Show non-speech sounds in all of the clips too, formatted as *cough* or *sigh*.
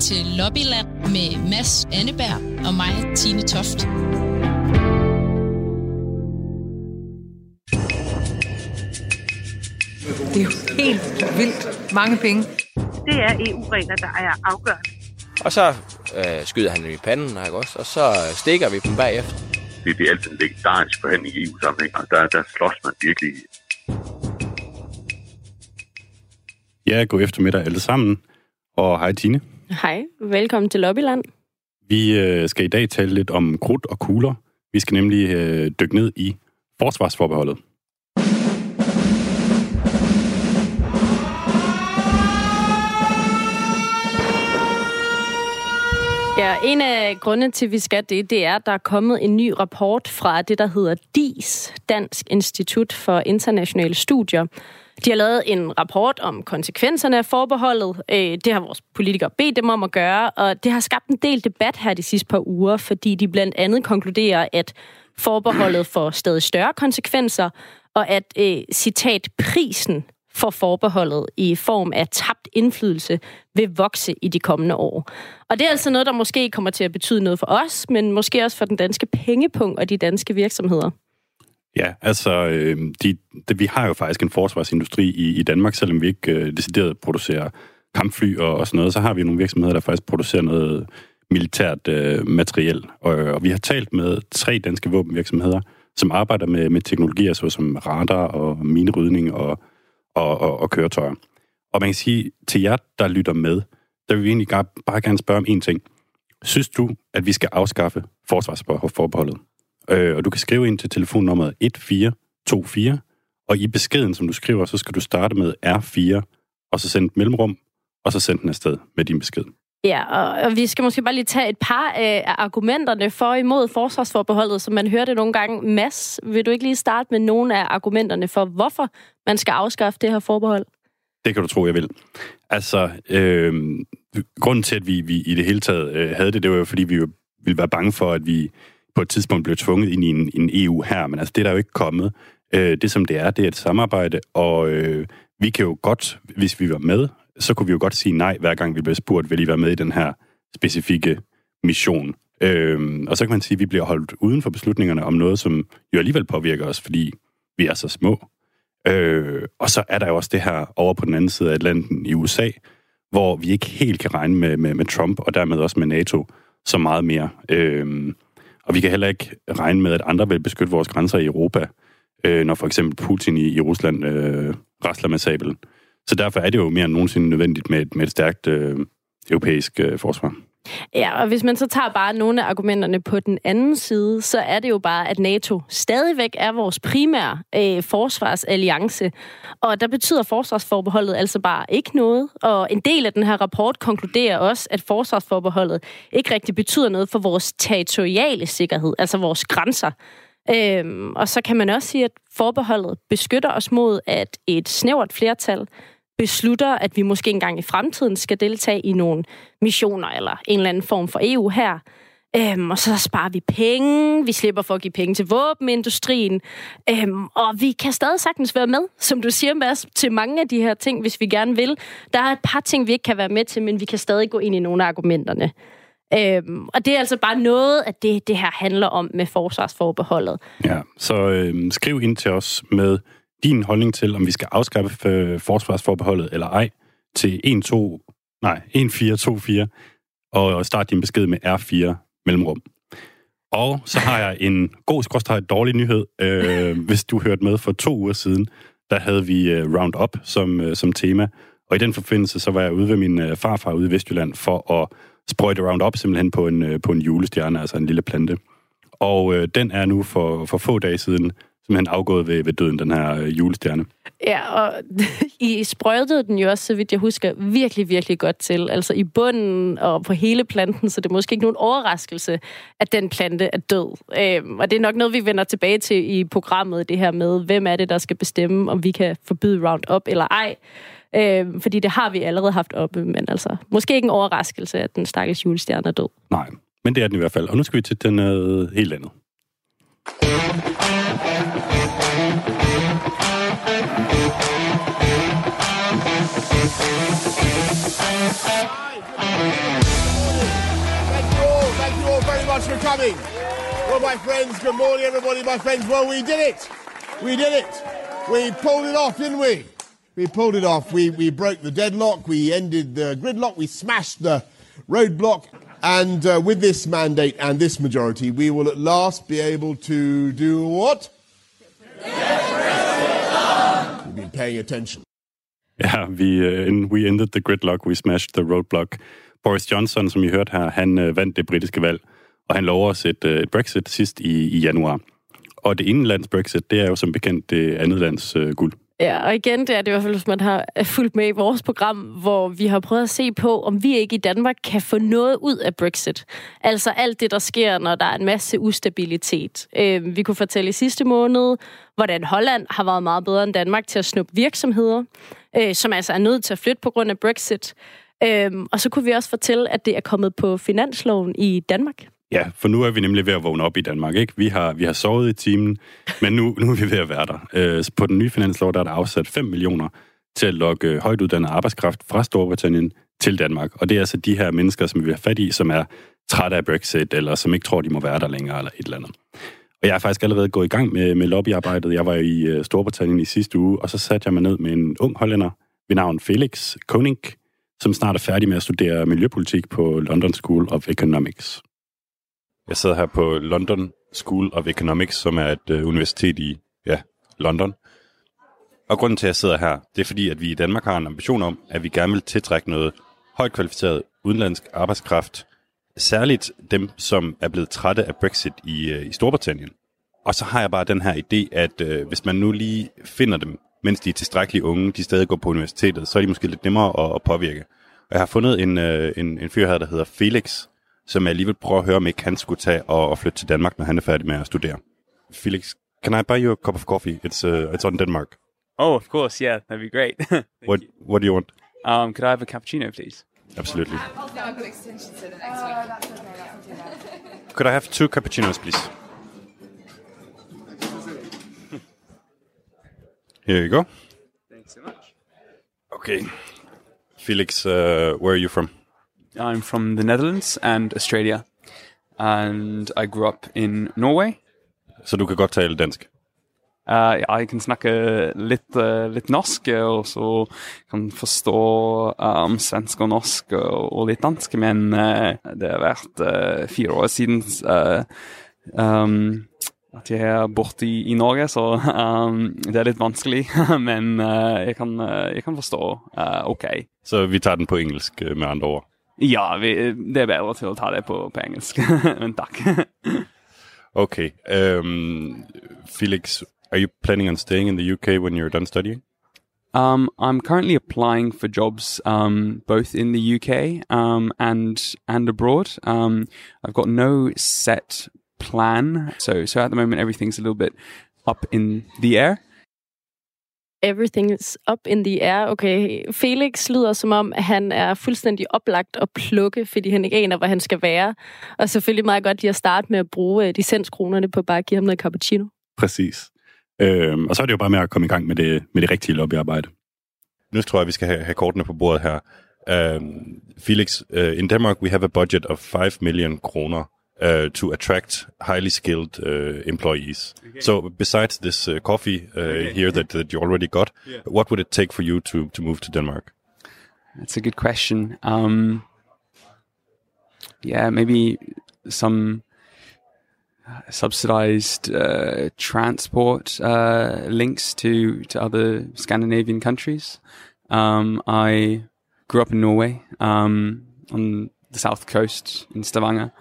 til Lobbyland med Mads Anneberg og mig, Tine Toft. Det er jo helt vildt mange penge. Det er EU-regler, der er afgørende. Og så øh, skyder han dem i panden, ikke også? Og så stikker vi dem bagefter. Det, det er altid en legendarisk forhandling i EU-sammenhæng, og der, der slås man virkelig. Ja, god eftermiddag alle sammen. Og hej Tine. Hej, velkommen til Lobbyland. Vi øh, skal i dag tale lidt om krudt og kugler. Vi skal nemlig øh, dykke ned i forsvarsforbeholdet. Ja, en af grundene til, at vi skal det, det er, at der er kommet en ny rapport fra det, der hedder DIS, Dansk Institut for Internationale Studier. De har lavet en rapport om konsekvenserne af forbeholdet. Øh, det har vores politikere bedt dem om at gøre, og det har skabt en del debat her de sidste par uger, fordi de blandt andet konkluderer, at forbeholdet får stadig større konsekvenser, og at, øh, citat, prisen for forbeholdet i form af tabt indflydelse vil vokse i de kommende år. Og det er altså noget, der måske kommer til at betyde noget for os, men måske også for den danske pengepunkt og de danske virksomheder. Ja, altså, øh, de, de, vi har jo faktisk en forsvarsindustri i, i Danmark, selvom vi ikke øh, decideret producerer kampfly og, og sådan noget, så har vi nogle virksomheder, der faktisk producerer noget militært øh, materiel. Og, og vi har talt med tre danske våbenvirksomheder, som arbejder med, med teknologier såsom radar og minerydning og og, og, og køretøjer. Og man kan sige, til jer, der lytter med, der vil vi egentlig bare, bare gerne spørge om en ting. Synes du, at vi skal afskaffe forsvarsforbeholdet? Øh, og du kan skrive ind til telefonnummeret 1424, og i beskeden, som du skriver, så skal du starte med R4, og så sende et mellemrum, og så sende den afsted med din besked. Ja, og, og vi skal måske bare lige tage et par af argumenterne for og imod forsvarsforbeholdet, som man hørte nogle gange. Mads, vil du ikke lige starte med nogle af argumenterne for, hvorfor man skal afskaffe det her forbehold? Det kan du tro, jeg vil. Altså, øh, grunden til, at vi, vi i det hele taget øh, havde det, det var jo, fordi vi jo ville være bange for, at vi på et tidspunkt blev tvunget ind i en, en EU her, men altså, det er der jo ikke kommet. Øh, det, som det er, det er et samarbejde, og øh, vi kan jo godt, hvis vi var med, så kunne vi jo godt sige nej, hver gang vi bliver spurgt, vil I være med i den her specifikke mission? Øh, og så kan man sige, at vi bliver holdt uden for beslutningerne om noget, som jo alligevel påvirker os, fordi vi er så små. Øh, og så er der jo også det her over på den anden side af Atlanten i USA, hvor vi ikke helt kan regne med, med, med Trump, og dermed også med NATO, så meget mere. Øh, og vi kan heller ikke regne med, at andre vil beskytte vores grænser i Europa, øh, når for eksempel Putin i, i Rusland øh, rasler med sablen. Så derfor er det jo mere end nogensinde nødvendigt med et, med et stærkt øh, europæisk øh, forsvar. Ja, og hvis man så tager bare nogle af argumenterne på den anden side, så er det jo bare, at NATO stadigvæk er vores primære øh, forsvarsalliance. Og der betyder forsvarsforbeholdet altså bare ikke noget. Og en del af den her rapport konkluderer også, at forsvarsforbeholdet ikke rigtig betyder noget for vores territoriale sikkerhed, altså vores grænser. Øhm, og så kan man også sige, at forbeholdet beskytter os mod, at et snævert flertal beslutter, at vi måske engang i fremtiden skal deltage i nogle missioner eller en eller anden form for EU her. Øhm, og så sparer vi penge, vi slipper for at give penge til våbenindustrien, øhm, og vi kan stadig sagtens være med, som du siger, Mads, til mange af de her ting, hvis vi gerne vil. Der er et par ting, vi ikke kan være med til, men vi kan stadig gå ind i nogle af argumenterne. Øhm, og det er altså bare noget af det, det her handler om med forsvarsforbeholdet. Ja, så øhm, skriv ind til os med din holdning til, om vi skal afskaffe øh, forsvarsforbeholdet eller ej, til 1, 2, nej, 1, 4, 2, 4, og start din besked med R4 mellemrum. Og så har jeg en god skråstrej dårlig nyhed. Øh, *laughs* hvis du hørte med for to uger siden, der havde vi uh, Roundup som, uh, som tema. Og i den forbindelse, så var jeg ude ved min uh, farfar ude i Vestjylland for at sprøjte Roundup simpelthen på en, på en julestjerne, altså en lille plante. Og uh, den er nu for, for få dage siden simpelthen afgået ved, ved døden, den her øh, julestjerne. Ja, og *laughs* I sprøjtede den jo også, så vidt jeg husker, virkelig, virkelig godt til. Altså i bunden og på hele planten, så det er måske ikke nogen overraskelse, at den plante er død. Øhm, og det er nok noget, vi vender tilbage til i programmet, det her med, hvem er det, der skal bestemme, om vi kan forbyde Roundup eller ej. Øhm, fordi det har vi allerede haft oppe, men altså, måske ikke en overraskelse, at den stakkels julestjerne er død. Nej, men det er den i hvert fald. Og nu skal vi til den noget helt andet. Coming. Well, my friends, good morning, everybody. My friends, well, we did it. We did it. We pulled it off, didn't we? We pulled it off. We, we broke the deadlock. We ended the gridlock. We smashed the roadblock. And uh, with this mandate and this majority, we will at last be able to do what? You've been paying attention. Ja, vi, uh, we ended the gridlock, we smashed the roadblock. Boris Johnson, som I hørte her, han uh, vandt det britiske valg, og han lover os et, øh, et Brexit sidst i, i januar. Og det ene lands Brexit, det er jo som bekendt det andet lands øh, guld. Ja, og igen, det er det i hvert fald, hvis man har fulgt med i vores program, hvor vi har prøvet at se på, om vi ikke i Danmark kan få noget ud af Brexit. Altså alt det, der sker, når der er en masse ustabilitet. Øh, vi kunne fortælle i sidste måned, hvordan Holland har været meget bedre end Danmark til at snuppe virksomheder, øh, som altså er nødt til at flytte på grund af Brexit. Øh, og så kunne vi også fortælle, at det er kommet på finansloven i Danmark. Ja, for nu er vi nemlig ved at vågne op i Danmark, ikke? Vi har, vi har sovet i timen, men nu, nu er vi ved at være der. Øh, på den nye finanslov, der er der afsat 5 millioner til at lokke øh, højt uddannet arbejdskraft fra Storbritannien til Danmark. Og det er altså de her mennesker, som vi har fat i, som er trætte af Brexit, eller som ikke tror, de må være der længere, eller et eller andet. Og jeg er faktisk allerede gået i gang med, med lobbyarbejdet. Jeg var i øh, Storbritannien i sidste uge, og så satte jeg mig ned med en ung hollænder ved navn Felix Koning, som snart er færdig med at studere miljøpolitik på London School of Economics. Jeg sidder her på London School of Economics, som er et øh, universitet i ja, London. Og grunden til, at jeg sidder her, det er fordi, at vi i Danmark har en ambition om, at vi gerne vil tiltrække noget højt kvalificeret udenlandsk arbejdskraft, særligt dem, som er blevet trætte af Brexit i, øh, i Storbritannien. Og så har jeg bare den her idé, at øh, hvis man nu lige finder dem, mens de er tilstrækkeligt unge, de stadig går på universitetet, så er de måske lidt nemmere at, at påvirke. Og jeg har fundet en, øh, en, en fyr her, der hedder Felix, som jeg alligevel prøver at høre, om ikke han skulle tage og, og flytte til Danmark, når han er færdig med at studere. Felix, can I buy you a cup of coffee? It's, uh, it's on Denmark. Oh, of course, yeah, that'd be great. *laughs* what What do you want? Um, could I have a cappuccino, please? Absolutely. Could I have two cappuccinos, please? Here you go. Thanks so much. Okay. Felix, uh, where are you from? I'm from the Netherlands and Australia, and I grew up in Norway. Så du kan godt tale dansk? Uh, jeg kan snakke litt, uh, litt norsk, og så kan forstå um, svensk og norsk og, og litt dansk, men uh, det har vært uh, fire år siden uh, um, at jeg er borte i, i Norge, så um, det er litt vanskelig, *laughs* men uh, jeg, kan, uh, jeg kan forstå uh, ok. Så vi tager den på engelsk uh, med andre ord? Ja, vi, det er bedre til å ta det på, på engelsk, *laughs* men takk. okay. Um, Felix, are you planning on staying in the UK when you're done studying? Um, I'm currently applying for jobs um, both in the UK um, and and abroad. Um, I've got no set plan, so so at the moment everything's a little bit up in the air. Everything is up in the air. Okay, Felix lyder som om, han er fuldstændig oplagt at plukke, fordi han ikke aner, hvor han skal være. Og selvfølgelig meget godt lige at starte med at bruge licenskronerne på bare at give ham noget cappuccino. Præcis. Øhm, og så er det jo bare med at komme i gang med det, med det rigtige lobbyarbejde. Nu tror jeg, vi skal have, have kortene på bordet her. Um, Felix, uh, in Denmark we have a budget of 5 million kroner uh, to attract highly skilled uh, employees. Okay. So besides this uh, coffee uh, okay. here that, that you already got, yeah. what would it take for you to, to move to Denmark? That's a good question. Um, yeah, maybe some subsidized uh, transport uh, links to, to other Scandinavian countries. Um, I grew up in Norway um, on the south coast in Stavanger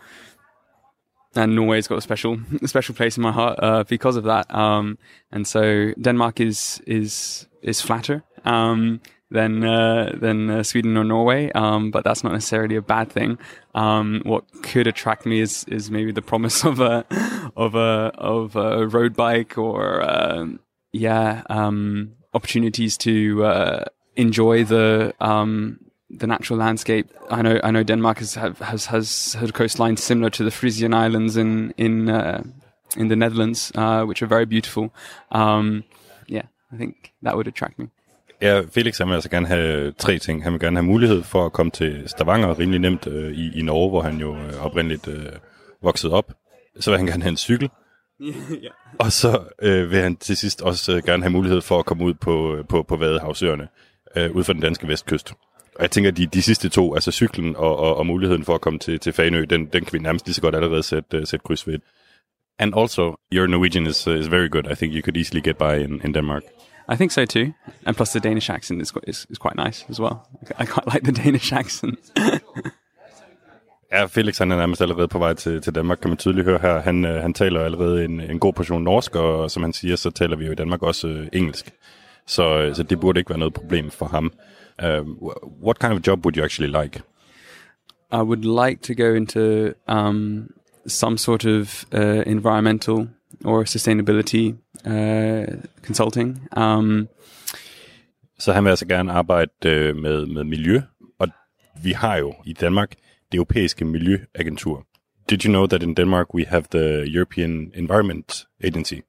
and Norway's got a special *laughs* a special place in my heart uh, because of that. Um, and so Denmark is is is flatter um, than uh, than uh, Sweden or Norway, um, but that's not necessarily a bad thing. Um, what could attract me is is maybe the promise *laughs* of a of a of a road bike or um, yeah um, opportunities to uh, enjoy the the natural landscape. I know I know Denmark has has has had a coastline similar to the Frisian Islands in in uh, in the Netherlands, uh, which are very beautiful. Um, yeah, I think that would attract me. Ja, Felix han vil altså gerne have tre ting. Han vil gerne have mulighed for at komme til Stavanger rimelig nemt øh, i, i Norge, hvor han jo øh, oprindeligt øh, vokset op. Så vil han gerne have en cykel. *laughs* ja. Og så øh, vil han til sidst også øh, gerne have mulighed for at komme ud på, på, på Vadehavsøerne, øh, ud for den danske vestkyst. Og jeg tænker, at de, de sidste to, altså cyklen og, og, og muligheden for at komme til, til Fanø, den, den kan vi nærmest lige så godt allerede sætte, uh, sætte kryds ved. And also, your Norwegian is, uh, is very good. I think you could easily get by in, in Denmark. I think so too. And plus the Danish accent is, is, is quite nice as well. I quite like the Danish accent. *laughs* Ja, Felix han er nærmest allerede på vej til, til Danmark, kan man tydeligt høre her. Han, øh, han taler allerede en, en god portion norsk, og som han siger, så taler vi jo i Danmark også øh, engelsk. Så, øh, så det burde ikke være noget problem for ham. Uh, what kind of job would you actually like? I would like to go into um, some sort of uh, environmental or sustainability uh, consulting. Um, Så han vil altså gerne arbejde øh, med, med miljø, og vi har jo i Danmark det europæiske miljøagentur. Did you know that in Denmark we have the European Environment Agency?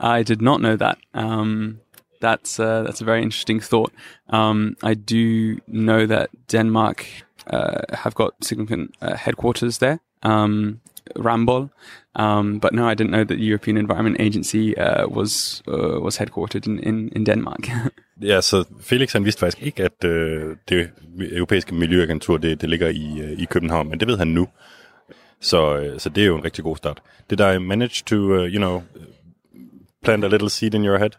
I did not know that. Um, that's uh, that's a very interesting thought. Um, I do know that Denmark uh, have got significant uh, headquarters there, um, Rambol. Um, but no, I didn't know that the European Environment Agency uh, was uh, was headquartered in in, in Denmark. *laughs* Ja, så Felix han vidste faktisk ikke, at øh, det europæiske miljøagentur det, det ligger i, øh, i København, men det ved han nu. Så, øh, så det er jo en rigtig god start. Did I manage to, uh, you know, plant a little seed in your head?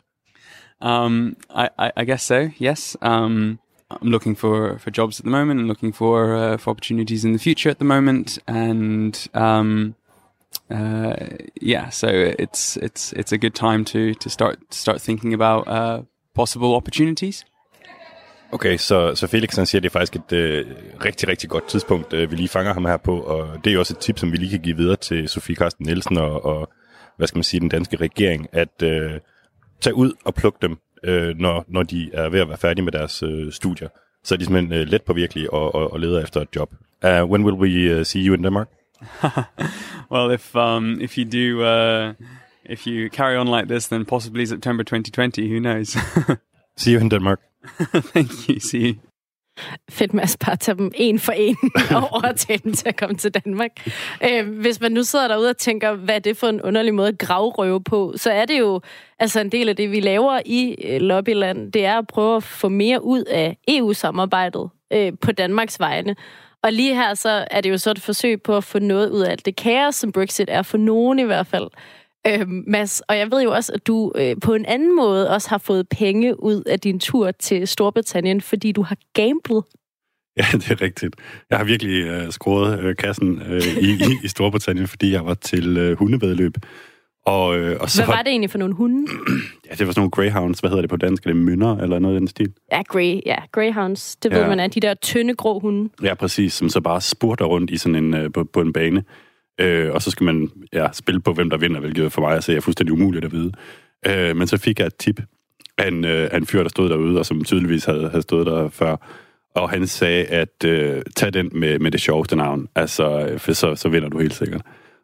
Um, I, I, I guess so. Yes. Um, I'm looking for, for jobs at the moment and looking for uh, for opportunities in the future at the moment, and um, uh, yeah, so it's it's it's a good time to to start start thinking about uh, possible opportunities. Okay, så, så Felix han siger, at det er faktisk et øh, rigtig, rigtig godt tidspunkt, øh, vi lige fanger ham her på, og det er jo også et tip, som vi lige kan give videre til Sofie Karsten Nielsen og, og hvad skal man sige, den danske regering, at øh, tage ud og plukke dem, øh, når, når de er ved at være færdige med deres øh, studier. Så er de simpelthen øh, let påvirkelige og, og, og leder efter et job. Uh, when will we uh, see you in Denmark? *laughs* well, if um, if you do, uh, if you carry on like this, then possibly September 2020. Who knows? *laughs* see you in Denmark. Thank you. See you. Fedt at bare tage dem en for en *laughs* og overtage dem til at komme til Danmark. Øh, hvis man nu sidder derude og tænker, hvad er det for en underlig måde at gravrøve på, så er det jo altså en del af det, vi laver i øh, Lobbyland. Det er at prøve at få mere ud af EU-samarbejdet øh, på Danmarks vegne. Og lige her, så er det jo så et forsøg på at få noget ud af alt det kaos, som Brexit er for nogen i hvert fald. Øh, Mads, og jeg ved jo også, at du øh, på en anden måde også har fået penge ud af din tur til Storbritannien, fordi du har gamblet. Ja, *laughs* det er rigtigt. Jeg har virkelig øh, skruet øh, kassen øh, i, i, i Storbritannien, fordi jeg var til øh, hundevedløb. Og, øh, og så Hvad var det egentlig for nogle hunde? *clears throat* Ja, det var sådan nogle greyhounds. Hvad hedder det på dansk? Er det mynder eller noget i den stil? Ja, grey, ja, greyhounds. Det ved Ja. man er de der tynde grå hunde. Ja, præcis. Som så bare spurter rundt i sådan en, øh, på, på en bane. Øh, og så skal man ja, spille på, hvem der vinder, hvilket for mig at se er fuldstændig umuligt at vide. Øh, men så fik jeg et tip af en, øh, af en fyr, der stod derude, og som tydeligvis havde, havde stået der før. Og han sagde, at øh, tag den med, med det sjoveste navn, altså, øh, for så, så vinder du helt sikkert.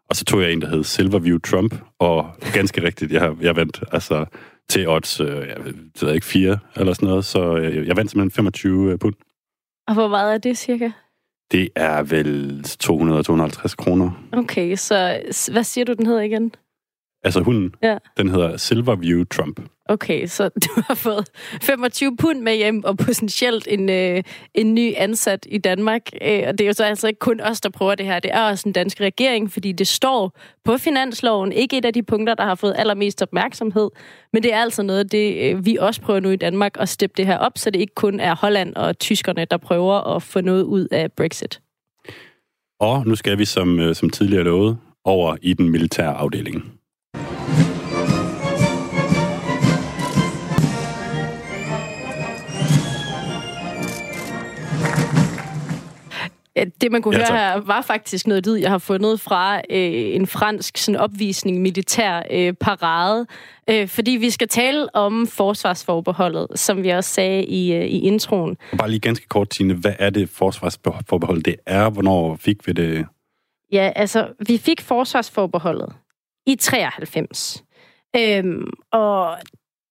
Og så tog jeg en, der hed Silverview Trump, og ganske rigtigt, jeg, jeg vandt altså til odds, øh, jeg ved ikke, fire eller sådan noget, så øh, jeg vandt simpelthen 25 øh, pund. Og hvor meget er det cirka? Det er vel 200-250 kroner. Okay, så hvad siger du, den hedder igen? Altså hunden, Ja. den hedder Silverview Trump. Okay, så *laughs* du har fået 25 pund med hjem, og potentielt en, øh, en ny ansat i Danmark. Øh, og det er jo så altså ikke kun os, der prøver det her. Det er også den danske regering, fordi det står på finansloven. Ikke et af de punkter, der har fået allermest opmærksomhed. Men det er altså noget det, øh, vi også prøver nu i Danmark at steppe det her op, så det ikke kun er Holland og tyskerne, der prøver at få noget ud af Brexit. Og nu skal vi, som, øh, som tidligere lovet, over i den militære afdeling. Det, man kunne Ja, høre her, var faktisk noget lyd, jeg har fundet fra øh, en fransk sådan, opvisning, militær øh, parade. Øh, fordi vi skal tale om forsvarsforbeholdet, som vi også sagde i, øh, i introen. Bare lige ganske kort, Tine, hvad er det forsvarsforbehold, det er? Hvornår fik vi det? Ja, altså, vi fik forsvarsforbeholdet i 93. Øhm, og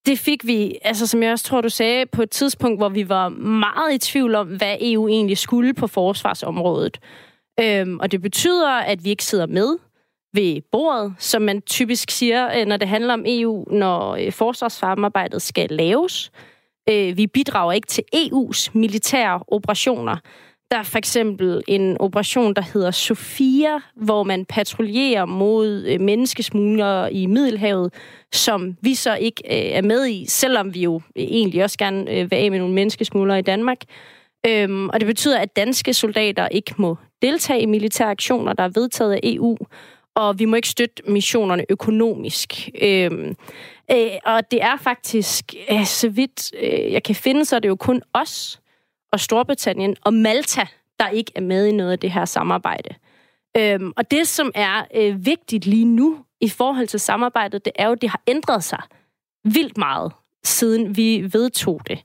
det fik vi, altså som jeg også tror, du sagde, på et tidspunkt, hvor vi var meget i tvivl om, hvad EU egentlig skulle på forsvarsområdet. Øhm, og det betyder, at vi ikke sidder med ved bordet, som man typisk siger, øh, når det handler om EU, når øh, forsvarssamarbejdet skal laves. Øh, vi bidrager ikke til EU's militære operationer. Der er for eksempel en operation, der hedder Sofia, hvor man patruljerer mod øh, menneskesmuglere i Middelhavet, som vi så ikke øh, er med i, selvom vi jo øh, egentlig også gerne vil af med nogle menneskesmuglere i Danmark. Øhm, og det betyder, at danske soldater ikke må deltage i militære aktioner, der er vedtaget af EU, og vi må ikke støtte missionerne økonomisk. Øhm, øh, og det er faktisk, øh, så vidt øh, jeg kan finde, så er det jo kun os og Storbritannien og Malta, der ikke er med i noget af det her samarbejde. Øhm, og det, som er øh, vigtigt lige nu i forhold til samarbejdet, det er jo, at det har ændret sig vildt meget, siden vi vedtog det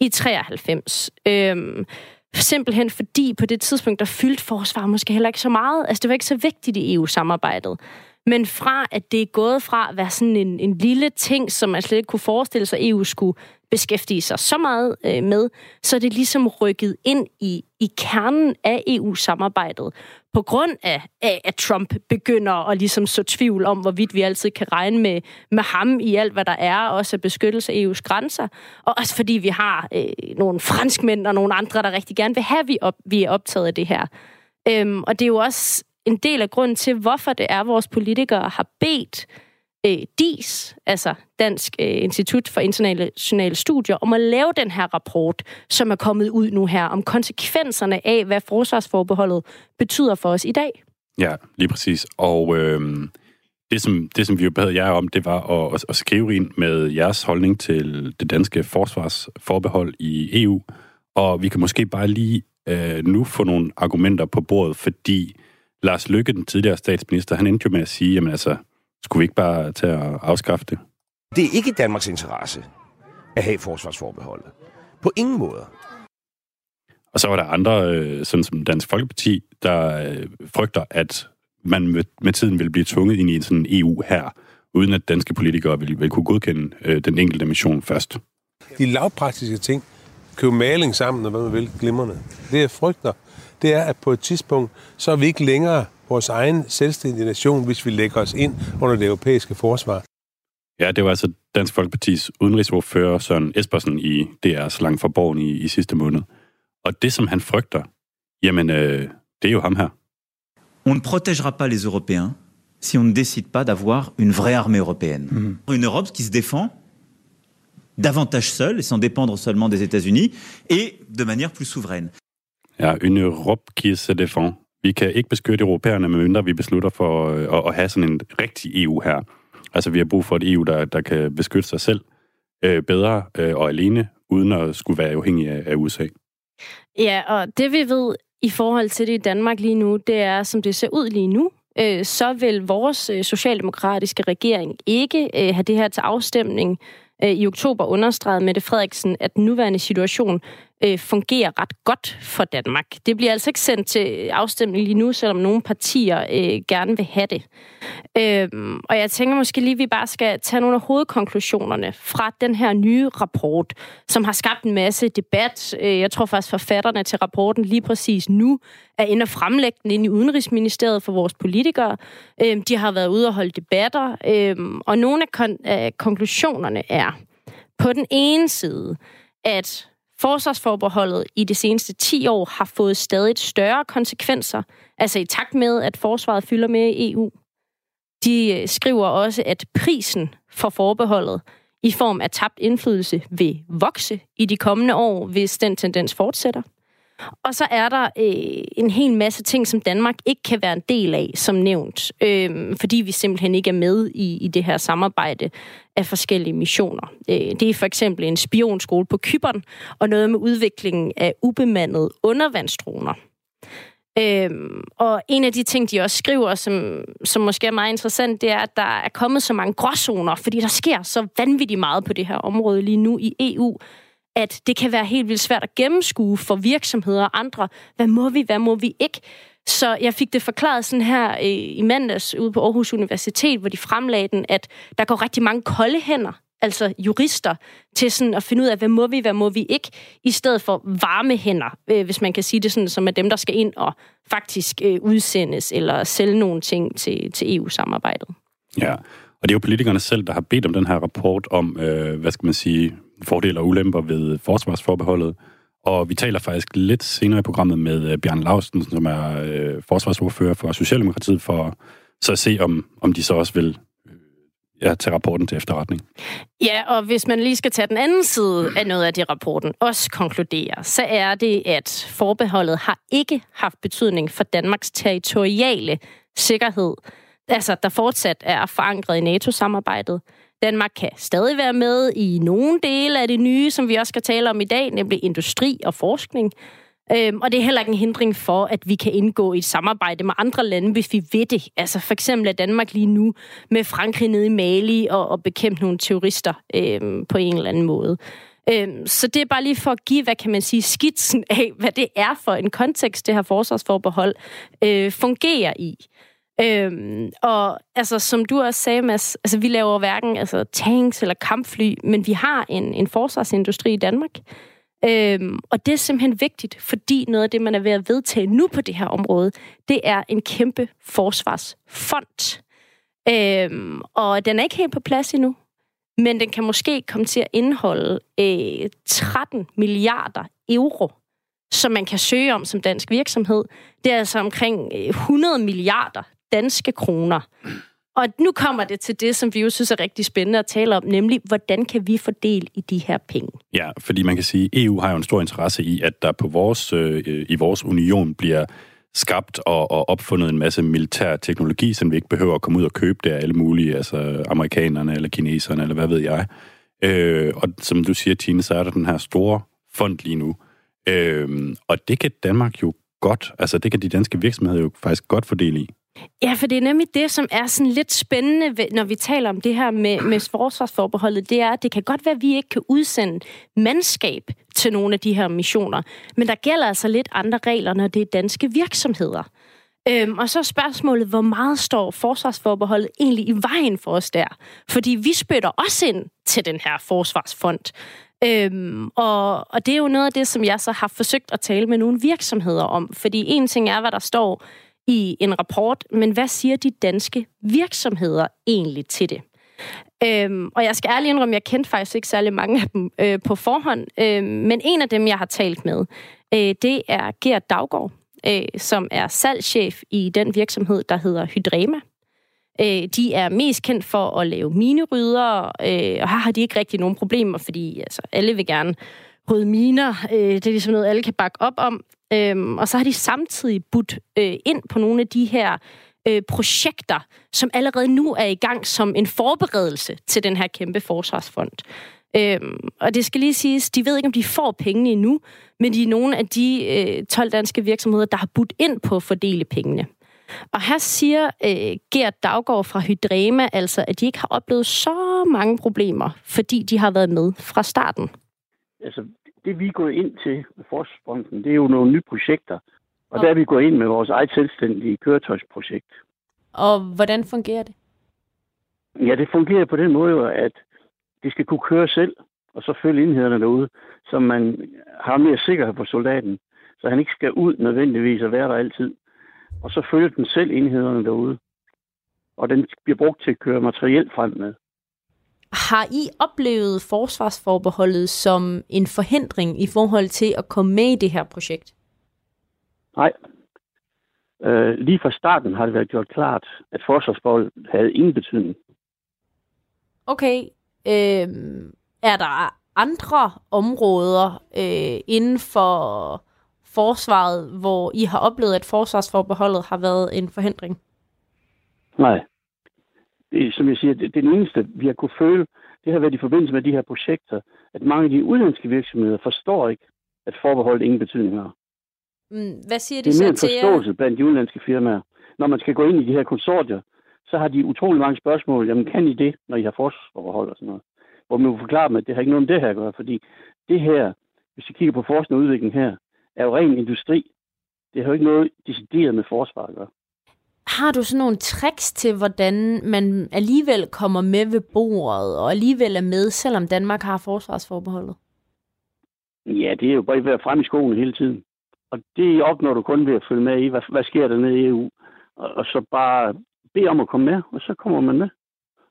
i 93. Øhm, simpelthen fordi på det tidspunkt, der fyldte forsvar måske heller ikke så meget. Altså, det var ikke så vigtigt i EU-samarbejdet. Men fra at det er gået fra at være sådan en, en lille ting, som man slet ikke kunne forestille sig, at EU skulle beskæftige sig så meget øh, med, så er det ligesom rykket ind i, i kernen af EU-samarbejdet. På grund af, af, at Trump begynder at ligesom så tvivl om, hvorvidt vi altid kan regne med, med ham i alt, hvad der er, også beskyttelse af EU's grænser. Og også fordi vi har øh, nogle franskmænd og nogle andre, der rigtig gerne vil have, at vi, op, vi er optaget af det her. Øhm, og det er jo også en del af grunden til, hvorfor det er, at vores politikere har bedt øh, DIS, altså Dansk øh, Institut for Internationale Studier, om at lave den her rapport, som er kommet ud nu her, om konsekvenserne af, hvad forsvarsforbeholdet betyder for os i dag. Ja, lige præcis. Og øh, det, som, det, som vi jo bad jer om, det var at, at, skrive ind med jeres holdning til det danske forsvarsforbehold i EU. Og vi kan måske bare lige øh, nu få nogle argumenter på bordet, fordi Lars Lykke, den tidligere statsminister, han endte jo med at sige, jamen altså, skulle vi ikke bare tage at afskaffe det? Det er ikke Danmarks interesse at have forsvarsforbeholdet. På ingen måde. Og så var der andre, øh, sådan som Dansk Folkeparti, der øh, frygter, at man med, med tiden vil blive tvunget ind i en sådan EU her, uden at danske politikere vil, vil kunne godkende øh, den enkelte mission først. De lavpraktiske ting, købe maling sammen, og hvad man vil, glimrende. Det jeg frygter, det er, at på et tidspunkt, så er vi ikke længere vores egen selvstændige nation, hvis vi lægger os ind under det europæiske forsvar. Ja, det var altså Dansk Folkepartis udenrigsordfører Søren Espersen i DR's Lang for Borgen i, i sidste måned. Og det, som han frygter, jamen, øh, det er jo ham her. On ne protégera pas les Européens si on ne décide pas d'avoir une vraie armée européenne. Mm. Une Europe qui se défend davantage seule et sans dépendre seulement des États-Unis et de manière plus souveraine. Ja, en Europe qui se défend. Vi kan ikke beskytte europæerne, medmindre vi beslutter for øh, at, at have sådan en rigtig EU her. Altså, vi har brug for et EU, der, der kan beskytte sig selv øh, bedre øh, og alene, uden at skulle være afhængig af, af USA. Ja, og det vi ved i forhold til det i Danmark lige nu, det er, som det ser ud lige nu, øh, så vil vores øh, socialdemokratiske regering ikke øh, have det her til afstemning øh, i oktober understreget Mette Frederiksen, at den nuværende situation øh, fungerer ret godt for Danmark. Det bliver altså ikke sendt til afstemning lige nu, selvom nogle partier øh, gerne vil have det. Øh, og jeg tænker måske lige, at vi bare skal tage nogle af hovedkonklusionerne fra den her nye rapport, som har skabt en masse debat. Øh, jeg tror faktisk, forfatterne til rapporten lige præcis nu er inde og fremlægge den ind i Udenrigsministeriet for vores politikere. Øh, de har været ude og holde debatter, øh, og nogle af, kon- af konklusionerne er på den ene side, at Forsvarsforbeholdet i de seneste 10 år har fået stadig større konsekvenser, altså i takt med, at forsvaret fylder med i EU. De øh, skriver også, at prisen for forbeholdet i form af tabt indflydelse vil vokse i de kommende år, hvis den tendens fortsætter. Og så er der øh, en hel masse ting, som Danmark ikke kan være en del af, som nævnt, øh, fordi vi simpelthen ikke er med i, i det her samarbejde af forskellige missioner. Øh, det er for eksempel en spionskole på Kypern, og noget med udviklingen af ubemandede undervandsdroner. Øhm, og en af de ting, de også skriver, som, som måske er meget interessant, det er, at der er kommet så mange gråzoner, fordi der sker så vanvittigt meget på det her område lige nu i EU, at det kan være helt vildt svært at gennemskue for virksomheder og andre. Hvad må vi, hvad må vi ikke? Så jeg fik det forklaret sådan her øh, i mandags ude på Aarhus Universitet, hvor de fremlagde den, at der går rigtig mange kolde hænder altså jurister, til sådan at finde ud af, hvad må vi, hvad må vi ikke, i stedet for varme hænder, øh, hvis man kan sige det sådan, som er dem, der skal ind og faktisk øh, udsendes eller sælge nogle ting til, til EU-samarbejdet. Ja, og det er jo politikerne selv, der har bedt om den her rapport om, øh, hvad skal man sige, fordele og ulemper ved forsvarsforbeholdet. Og vi taler faktisk lidt senere i programmet med øh, Bjørn Lausten, som er øh, forsvarsordfører for Socialdemokratiet, for så at se, om, om de så også vil øh, ja, tage rapporten til efterretning. Ja, og hvis man lige skal tage den anden side af noget af det, rapporten også konkluderer, så er det, at forbeholdet har ikke haft betydning for Danmarks territoriale sikkerhed. Altså, der fortsat er forankret i NATO-samarbejdet. Danmark kan stadig være med i nogle dele af det nye, som vi også skal tale om i dag, nemlig industri og forskning. Øhm, og det er heller ikke en hindring for, at vi kan indgå i et samarbejde med andre lande, hvis vi ved det. Altså for eksempel er Danmark lige nu med Frankrig nede i Mali og, og bekæmpe nogle terrorister øhm, på en eller anden måde. Øhm, så det er bare lige for at give, hvad kan man sige, skitsen af, hvad det er for en kontekst, det her forsvarsforbehold øh, fungerer i. Øhm, og altså, som du også sagde, Mads, altså, vi laver hverken altså, tanks eller kampfly, men vi har en, en forsvarsindustri i Danmark. Øhm, og det er simpelthen vigtigt, fordi noget af det, man er ved at vedtage nu på det her område, det er en kæmpe forsvarsfond. Øhm, og den er ikke helt på plads endnu, men den kan måske komme til at indeholde øh, 13 milliarder euro, som man kan søge om som dansk virksomhed. Det er altså omkring øh, 100 milliarder danske kroner. Og nu kommer det til det, som vi jo synes er rigtig spændende at tale om, nemlig, hvordan kan vi fordele i de her penge? Ja, fordi man kan sige, at EU har jo en stor interesse i, at der på vores, øh, i vores union bliver skabt og, og opfundet en masse militær teknologi, som vi ikke behøver at komme ud og købe der alle mulige, altså amerikanerne eller kineserne, eller hvad ved jeg. Øh, og som du siger, Tine, så er der den her store fond lige nu. Øh, og det kan Danmark jo godt, altså det kan de danske virksomheder jo faktisk godt fordele i. Ja, for det er nemlig det, som er sådan lidt spændende, når vi taler om det her med, med forsvarsforbeholdet, det er, at det kan godt være, at vi ikke kan udsende mandskab til nogle af de her missioner, men der gælder altså lidt andre regler, når det er danske virksomheder. Øhm, og så er spørgsmålet, hvor meget står forsvarsforbeholdet egentlig i vejen for os der? Fordi vi spytter også ind til den her forsvarsfond. Øhm, og, og det er jo noget af det, som jeg så har forsøgt at tale med nogle virksomheder om. Fordi en ting er, hvad der står i en rapport, men hvad siger de danske virksomheder egentlig til det? Øhm, og jeg skal ærligt indrømme, jeg kendte faktisk ikke særlig mange af dem øh, på forhånd, øh, men en af dem, jeg har talt med, øh, det er Gert Daggaard, øh, som er salgschef i den virksomhed, der hedder Hydrema. Øh, de er mest kendt for at lave minerydder, øh, og her har de ikke rigtig nogen problemer, fordi altså, alle vil gerne rydde miner. Øh, det er ligesom noget, alle kan bakke op om. Øhm, og så har de samtidig budt øh, ind på nogle af de her øh, projekter, som allerede nu er i gang som en forberedelse til den her kæmpe forsvarsfond. Øhm, og det skal lige siges, de ved ikke, om de får pengene endnu, men de er nogle af de øh, 12 danske virksomheder, der har budt ind på at fordele pengene. Og her siger øh, Gert Daggaard fra Hydrema altså, at de ikke har oplevet så mange problemer, fordi de har været med fra starten. Altså, det vi er gået ind til med Forsvarsfonden, det er jo nogle nye projekter. Og der er vi gået ind med vores eget selvstændige køretøjsprojekt. Og hvordan fungerer det? Ja, det fungerer på den måde, at det skal kunne køre selv, og så følge enhederne derude, så man har mere sikkerhed på soldaten, så han ikke skal ud nødvendigvis og være der altid. Og så følger den selv enhederne derude. Og den bliver brugt til at køre materiel frem med. Har I oplevet forsvarsforbeholdet som en forhindring i forhold til at komme med i det her projekt? Nej. Øh, lige fra starten har det været gjort klart, at forsvarsforbeholdet havde ingen betydning. Okay. Øh, er der andre områder øh, inden for forsvaret, hvor I har oplevet, at forsvarsforbeholdet har været en forhindring? Nej det, som jeg siger, det, det eneste, vi har kunne føle, det har været i forbindelse med de her projekter, at mange af de udenlandske virksomheder forstår ikke, at forbeholdet ingen betydning har. Mm, hvad siger de så Det er mere en forståelse jer? blandt de udenlandske firmaer. Når man skal gå ind i de her konsortier, så har de utrolig mange spørgsmål. Jamen, kan I det, når I har forsvarsforbehold og sådan noget? Hvor man må forklare dem, at det har ikke noget med det her at gøre, fordi det her, hvis vi kigger på forskning og udvikling her, er jo ren industri. Det har jo ikke noget decideret med forsvar at gøre. Har du sådan nogle tricks til, hvordan man alligevel kommer med ved bordet, og alligevel er med, selvom Danmark har forsvarsforbeholdet? Ja, det er jo bare at være frem i skolen hele tiden. Og det opnår du kun ved at følge med i, hvad, hvad sker der nede i EU. Og, og så bare bede om at komme med, og så kommer man med.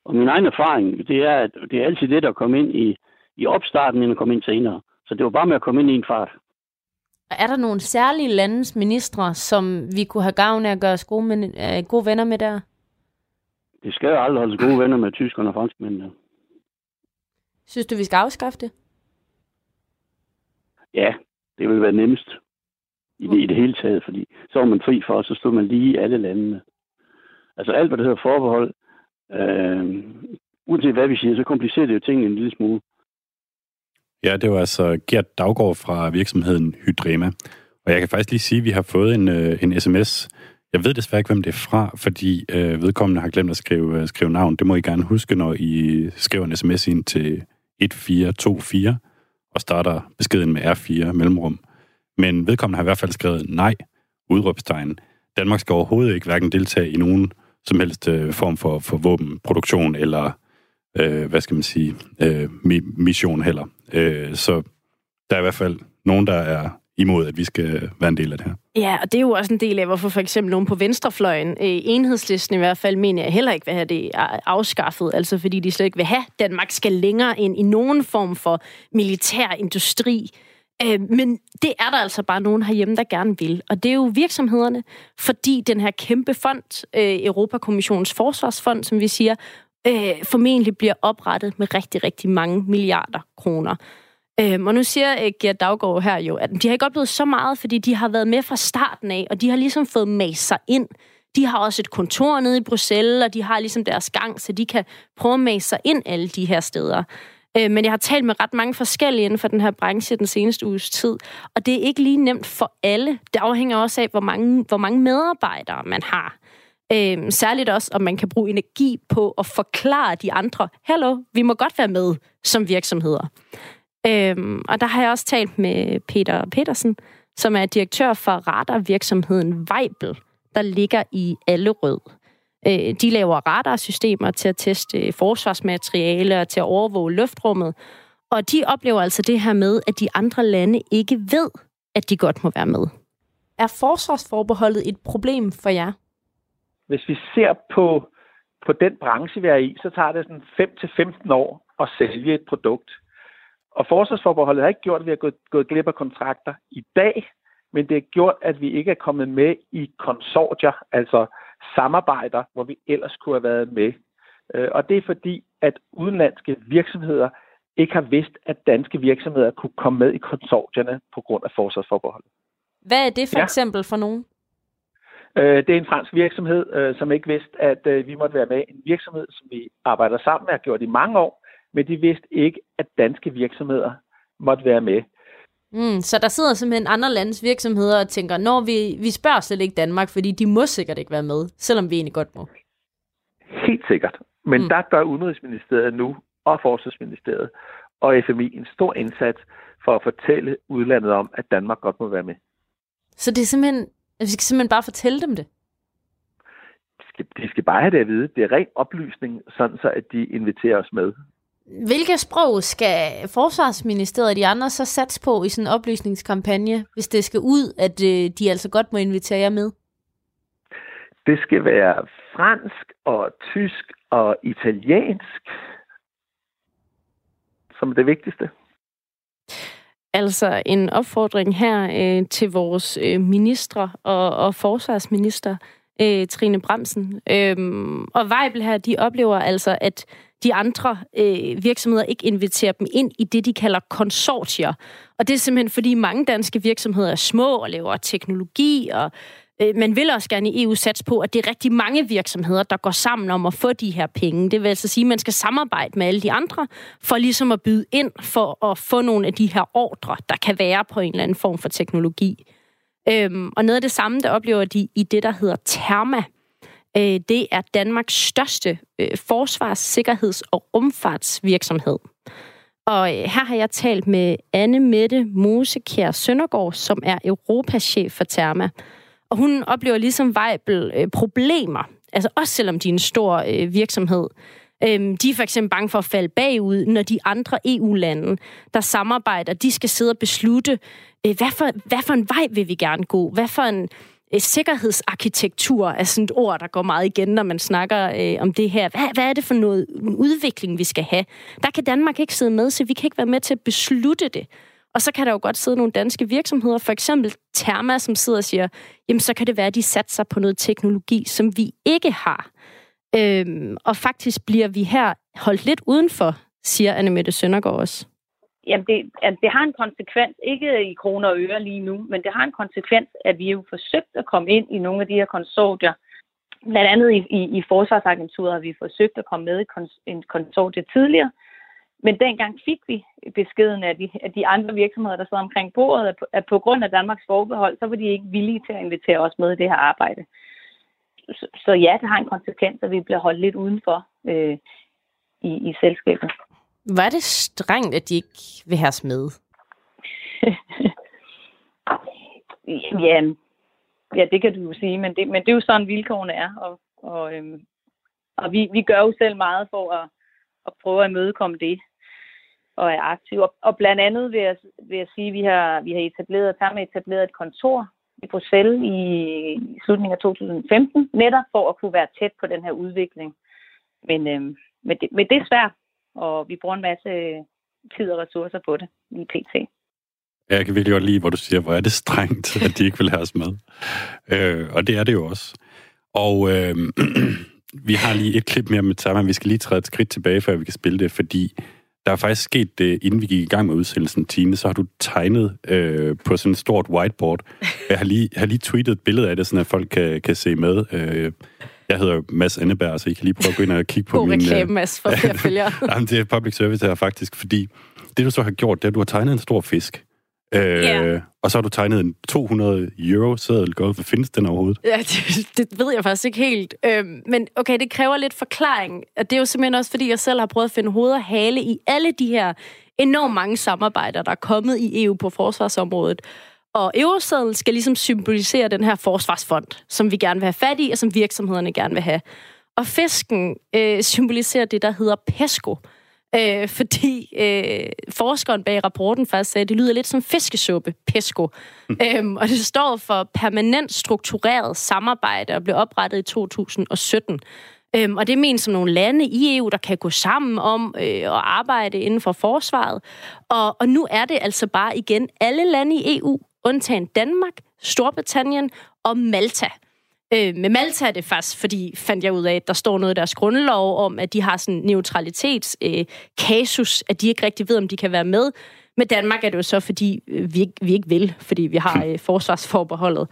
Og min egen erfaring, det er, at det er altid det, der kommer ind i, i opstarten, end at komme ind senere. Så det var bare med at komme ind i en fart. Er der nogle særlige landes ministre, som vi kunne have gavn af at gøre os gode, med, øh, gode venner med der? Det skal jo aldrig holde gode venner med tyskerne og franskmændene. Synes du, vi skal afskaffe det? Ja, det vil være nemmest i det, i det hele taget, fordi så var man fri for, og så stod man lige i alle landene. Altså alt, hvad der hedder forbehold, øh, uanset hvad vi siger, så komplicerer det jo tingene en lille smule. Ja, det var altså Gert Daggaard fra virksomheden Hydrema. Og jeg kan faktisk lige sige, at vi har fået en, øh, en sms. Jeg ved desværre ikke, hvem det er fra, fordi øh, vedkommende har glemt at skrive, øh, skrive navn. Det må I gerne huske, når I skriver en sms ind til 1424 og starter beskeden med R4 mellemrum. Men vedkommende har i hvert fald skrevet nej, udråbstegn. Danmark skal overhovedet ikke hverken deltage i nogen som helst øh, form for, for våbenproduktion eller, øh, hvad skal man sige, øh, mission heller. Øh, så der er i hvert fald nogen, der er imod, at vi skal være en del af det her. Ja, og det er jo også en del af, hvorfor for eksempel nogen på venstrefløjen, øh, enhedslisten i hvert fald, mener jeg heller ikke vil have det afskaffet, altså fordi de slet ikke vil have, at Danmark skal længere ind i nogen form for militær industri. Øh, men det er der altså bare nogen herhjemme, der gerne vil. Og det er jo virksomhederne, fordi den her kæmpe fond, øh, Europakommissionens forsvarsfond, som vi siger, øh, formentlig bliver oprettet med rigtig, rigtig mange milliarder kroner. Øhm, og nu siger øh, Gert Daggaard her jo, at de har ikke oplevet så meget, fordi de har været med fra starten af, og de har ligesom fået med sig ind. De har også et kontor nede i Bruxelles, og de har ligesom deres gang, så de kan prøve at mase sig ind alle de her steder. Øh, men jeg har talt med ret mange forskellige inden for den her branche den seneste uges tid, og det er ikke lige nemt for alle. Det afhænger også af, hvor mange, hvor mange medarbejdere man har. Øhm, særligt også, om man kan bruge energi på at forklare de andre, hallo, vi må godt være med som virksomheder. Øhm, og der har jeg også talt med Peter Petersen, som er direktør for radarvirksomheden Weibel, der ligger i Allerød. Øh, de laver radarsystemer til at teste forsvarsmateriale og til at overvåge luftrummet. Og de oplever altså det her med, at de andre lande ikke ved, at de godt må være med. Er forsvarsforbeholdet et problem for jer? Hvis vi ser på, på den branche, vi er i, så tager det sådan 5-15 år at sælge et produkt. Og forsvarsforbeholdet har ikke gjort, at vi har gået, gået glip af kontrakter i dag, men det har gjort, at vi ikke er kommet med i konsortier, altså samarbejder, hvor vi ellers kunne have været med. Øh, og det er fordi, at udenlandske virksomheder ikke har vidst, at danske virksomheder kunne komme med i konsortierne på grund af forsvarsforbeholdet. Hvad er det for ja. eksempel for nogen? Øh, det er en fransk virksomhed, øh, som ikke vidste, at vi måtte være med. En virksomhed, som vi arbejder sammen med og har gjort i mange år, men de vidste ikke, at danske virksomheder måtte være med. Mm, så der sidder simpelthen andre landes virksomheder og tænker, når vi, vi spørger slet ikke Danmark, fordi de må sikkert ikke være med, selvom vi egentlig godt må. Helt sikkert. Men mm. der gør Udenrigsministeriet nu, og Forsvarsministeriet og FMI en stor indsats for at fortælle udlandet om, at Danmark godt må være med. Så det er simpelthen, vi skal simpelthen bare fortælle dem det? De skal, de skal bare have det at vide. Det er ren oplysning, sådan så at de inviterer os med. Hvilke sprog skal Forsvarsministeriet og de andre så satse på i sådan en oplysningskampagne, hvis det skal ud, at øh, de altså godt må invitere jer med? Det skal være fransk og tysk og italiensk, som det vigtigste. Altså en opfordring her øh, til vores øh, ministre og, og forsvarsminister, øh, Trine Bremsen. Øhm, og Weibel her, de oplever altså, at de andre øh, virksomheder ikke inviterer dem ind i det, de kalder konsortier. Og det er simpelthen, fordi mange danske virksomheder er små og laver teknologi, og Øh, man vil også gerne i EU satse på, at det er rigtig mange virksomheder, der går sammen om at få de her penge. Det vil altså sige, at man skal samarbejde med alle de andre, for ligesom at byde ind for at få nogle af de her ordre, der kan være på en eller anden form for teknologi. Øhm, og noget af det samme, der oplever de i det, der hedder Therma. Øh, det er Danmarks største øh, forsvars-, sikkerheds- og rumfartsvirksomhed. Og øh, her har jeg talt med Anne Mette Mosekær Søndergaard, som er Europachef for Therma. Og hun oplever ligesom Weibel øh, problemer, altså også selvom de er en stor øh, virksomhed. Øhm, de er for eksempel bange for at falde bagud, når de andre EU-lande, der samarbejder, de skal sidde og beslutte, øh, hvad, for, hvad for en vej vil vi gerne gå? Hvad for en øh, sikkerhedsarkitektur er sådan et ord, der går meget igen, når man snakker øh, om det her. Hvad, hvad er det for noget udvikling, vi skal have? Der kan Danmark ikke sidde med, så vi kan ikke være med til at beslutte det. Og så kan der jo godt sidde nogle danske virksomheder, for eksempel Therma, som sidder og siger, jamen så kan det være, at de satser på noget teknologi, som vi ikke har. Øhm, og faktisk bliver vi her holdt lidt udenfor, siger Annemette Søndergaard også. Jamen, det, jamen det har en konsekvens, ikke i kroner og øre lige nu, men det har en konsekvens, at vi jo forsøgt at komme ind i nogle af de her konsortier. Blandt andet i, i, i Forsvarsagenturet har vi forsøgt at komme med i kons, en konsortie tidligere, men dengang fik vi beskeden af de, af de andre virksomheder, der sidder omkring bordet, at på, at på grund af Danmarks forbehold, så var de ikke villige til at invitere os med i det her arbejde. Så, så ja, det har en konsekvens, at vi bliver holdt lidt udenfor øh, i, i selskabet. Var det strengt, at de ikke vil have os med? *laughs* ja, ja, det kan du jo sige, men det, men det er jo sådan, vilkårene er. Og, og, øhm, og vi, vi gør jo selv meget for at, at prøve at imødekomme det og er aktive. Og, og blandt andet vil jeg, vil jeg sige, at vi har, vi har etableret, sammen etableret et kontor i Bruxelles i, i slutningen af 2015, netop for at kunne være tæt på den her udvikling. Men, øh, men, det, men det er svært, og vi bruger en masse øh, tid og ressourcer på det i PT. Jeg kan virkelig godt lide, hvor du siger, hvor er det strengt, *laughs* at de ikke vil have os med. Øh, og det er det jo også. Og øh, *clears throat* vi har lige et klip mere med Tama. Vi skal lige træde et skridt tilbage, før vi kan spille det, fordi der er faktisk sket det, inden vi gik i gang med udsendelsen, Tine, så har du tegnet øh, på sådan et stort whiteboard. Jeg har lige, har lige tweetet et billede af det, så at folk kan, kan se med. Øh, jeg hedder Mads Anneberg, så I kan lige prøve at gå ind og kigge på God min... God reklame, Mads, for flere *laughs* følgere. Jamen, det er public service her faktisk, fordi det, du så har gjort, det er, at du har tegnet en stor fisk. Øh, yeah. Og så har du tegnet en 200 euro seddel. Hvad findes den overhovedet? Ja, det, det ved jeg faktisk ikke helt. Øhm, men okay, det kræver lidt forklaring. Og det er jo simpelthen også, fordi jeg selv har prøvet at finde hoved og hale i alle de her enormt mange samarbejder, der er kommet i EU på forsvarsområdet. Og eurosedlen skal ligesom symbolisere den her forsvarsfond, som vi gerne vil have fat i, og som virksomhederne gerne vil have. Og fisken øh, symboliserer det, der hedder PESCO, øh, fordi øh, forskeren bag rapporten faktisk sagde, at det lyder lidt som fiskesuppe, PESCO. Mm. Øhm, og det står for permanent struktureret samarbejde og blev oprettet i 2017. Øhm, og det er ment som nogle lande i EU, der kan gå sammen om øh, at arbejde inden for forsvaret. Og, og nu er det altså bare igen alle lande i EU, undtagen Danmark, Storbritannien og Malta. Øh, med Malta er det faktisk, fordi fandt jeg ud af, at der står noget i deres grundlov om, at de har sådan neutralitets øh, kasus, at de ikke rigtig ved, om de kan være med. Med Danmark er det jo så, fordi øh, vi ikke, vi ikke vil, fordi vi har øh, forsvarsforbeholdet.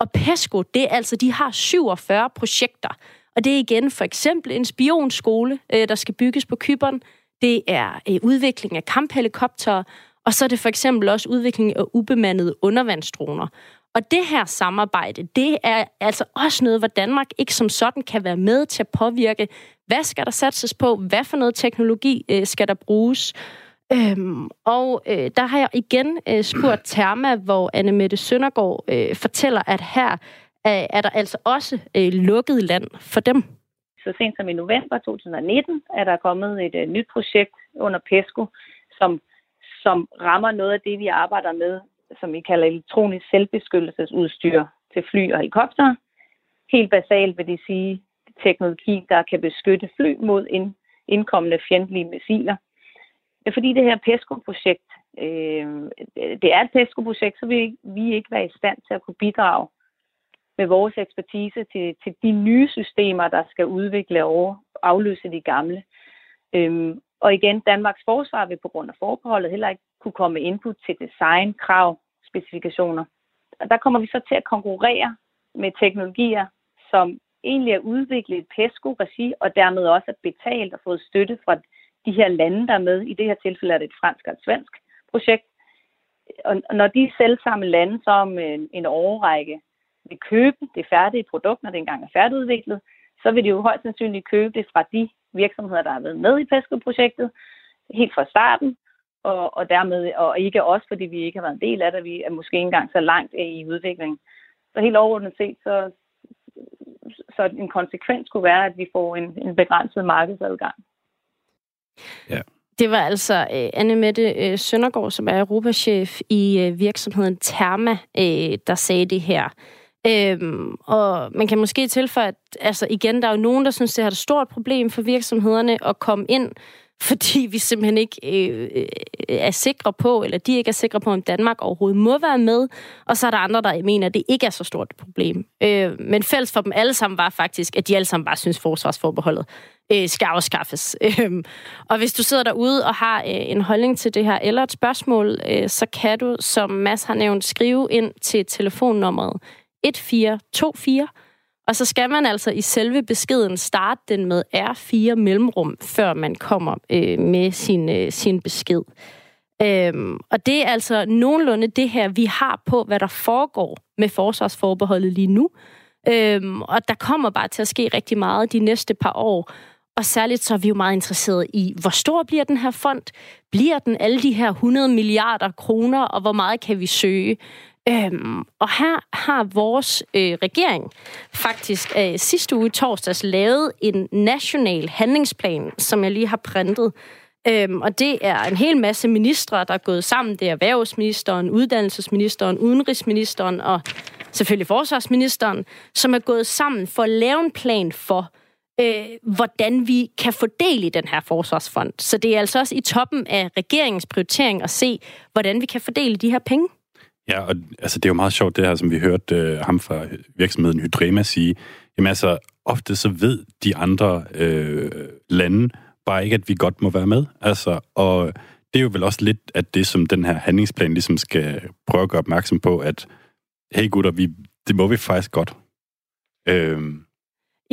Og PESCO, det er altså, de har 47 projekter. Og det er igen for eksempel en spionskole, øh, der skal bygges på Kyberen. Det er øh, udvikling af kamphelikoptere, og så er det for eksempel også udvikling af ubemandede undervandsdroner. Og det her samarbejde, det er altså også noget, hvor Danmark ikke som sådan kan være med til at påvirke, hvad skal der satses på, hvad for noget teknologi øh, skal der bruges. Øhm, og øh, der har jeg igen øh, spurgt Therma, hvor Anne Mette Søndergaard øh, fortæller, at her øh, er der altså også øh, lukket land for dem. Så sent som i november 2019 er der kommet et øh, nyt projekt under PESCO, som, som rammer noget af det, vi arbejder med som vi kalder elektronisk selvbeskyttelsesudstyr til fly og helikopter. Helt basalt vil det sige teknologi, der kan beskytte fly mod ind, indkommende fjendtlige missiler. Fordi det her PESCO-projekt, øh, det er et PESCO-projekt, så vil vi ikke være i stand til at kunne bidrage med vores ekspertise til, til de nye systemer, der skal udvikle og afløse de gamle. Øhm, og igen, Danmarks forsvar vil på grund af forbeholdet heller ikke kunne komme med input til design, krav specifikationer. Og der kommer vi så til at konkurrere med teknologier, som egentlig er udviklet i PESCO-regi, og dermed også er betalt og fået støtte fra de her lande, der er med. I det her tilfælde er det et fransk og et svensk projekt. Og når de selv samme lande så om en, en overrække vil købe det færdige produkt, når det engang er færdigudviklet, så vil de jo højst sandsynligt købe det fra de virksomheder, der har været med i PESCO-projektet helt fra starten, og, og dermed og ikke også, fordi vi ikke har været en del af det, vi er måske ikke engang så langt i udviklingen. så helt overordnet set, så, så en konsekvens kunne være, at vi får en, en begrænset markedsadgang. Ja. Det var altså øh, Anne Mette øh, Søndergaard, som er europachef i øh, virksomheden Therma, øh, der sagde det her. Øhm, og man kan måske tilføje, at altså igen, der er jo nogen, der synes, det er et stort problem for virksomhederne at komme ind fordi vi simpelthen ikke øh, øh, er sikre på, eller de ikke er sikre på, om Danmark overhovedet må være med, og så er der andre, der mener, at det ikke er så stort et problem. Øh, men fælles for dem alle sammen var faktisk, at de alle sammen bare synes, forsvarsforbeholdet øh, skal afskaffes. *laughs* Øh, og hvis du sidder derude og har øh, en holdning til det her, eller et spørgsmål, øh, så kan du, som Mads har nævnt, skrive ind til telefonnummeret 1424 og så skal man altså i selve beskeden starte den med R4 mellemrum, før man kommer øh, med sin, øh, sin besked. Øhm, og det er altså nogenlunde det her, vi har på, hvad der foregår med forsvarsforbeholdet lige nu. Øhm, og der kommer bare til at ske rigtig meget de næste par år. Og særligt så er vi jo meget interesserede i, hvor stor bliver den her fond? Bliver den alle de her 100 milliarder kroner, og hvor meget kan vi søge? Øhm, og her har vores øh, regering faktisk øh, sidste uge torsdags lavet en national handlingsplan, som jeg lige har printet. Øhm, og det er en hel masse ministre, der er gået sammen. Det er erhvervsministeren, uddannelsesministeren, udenrigsministeren og selvfølgelig forsvarsministeren, som er gået sammen for at lave en plan for, øh, hvordan vi kan fordele den her forsvarsfond. Så det er altså også i toppen af regeringens prioritering at se, hvordan vi kan fordele de her penge. Ja, og altså, det er jo meget sjovt, det her, som vi hørte øh, ham fra virksomheden Hydrema sige. Jamen altså, ofte så ved de andre øh, lande bare ikke, at vi godt må være med. Altså, og det er jo vel også lidt at det, som den her handlingsplan ligesom skal prøve at gøre opmærksom på, at hey gutter, vi, det må vi faktisk godt. Øh,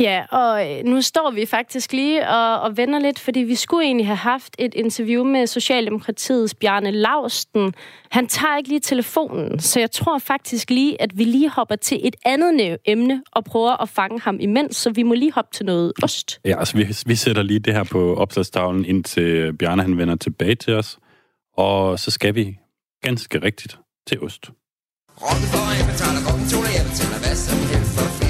Ja, og øh, nu står vi faktisk lige og, og vender lidt, fordi vi skulle egentlig have haft et interview med Socialdemokratiets Bjarne Lausten. Han tager ikke lige telefonen, så jeg tror faktisk lige, at vi lige hopper til et andet emne og prøver at fange ham imens, så vi må lige hoppe til noget ost. Ja, altså vi, vi sætter lige det her på opslagstavlen, indtil Bjarne han vender tilbage til os, og så skal vi ganske rigtigt til ost. Rokke for betaler, jeg betaler hvad som helst for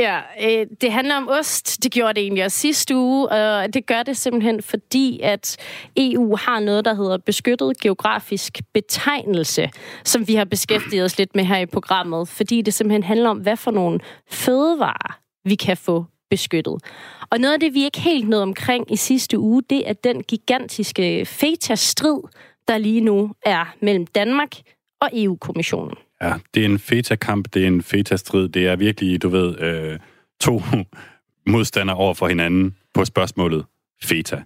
ja, øh, det handler om ost. Det gjorde det egentlig også sidste uge, og det gør det simpelthen fordi, at EU har noget, der hedder beskyttet geografisk betegnelse, som vi har beskæftiget os lidt med her i programmet, fordi det simpelthen handler om, hvad for nogle fødevarer vi kan få beskyttet. Og noget af det, vi ikke helt nåede omkring i sidste uge, det er den gigantiske feta-strid, der lige nu er mellem Danmark og EU-kommissionen. Ja, det er en feta-kamp, det er en feta-strid. Det er virkelig, du ved, øh, to *laughs* modstandere over for hinanden på spørgsmålet feta.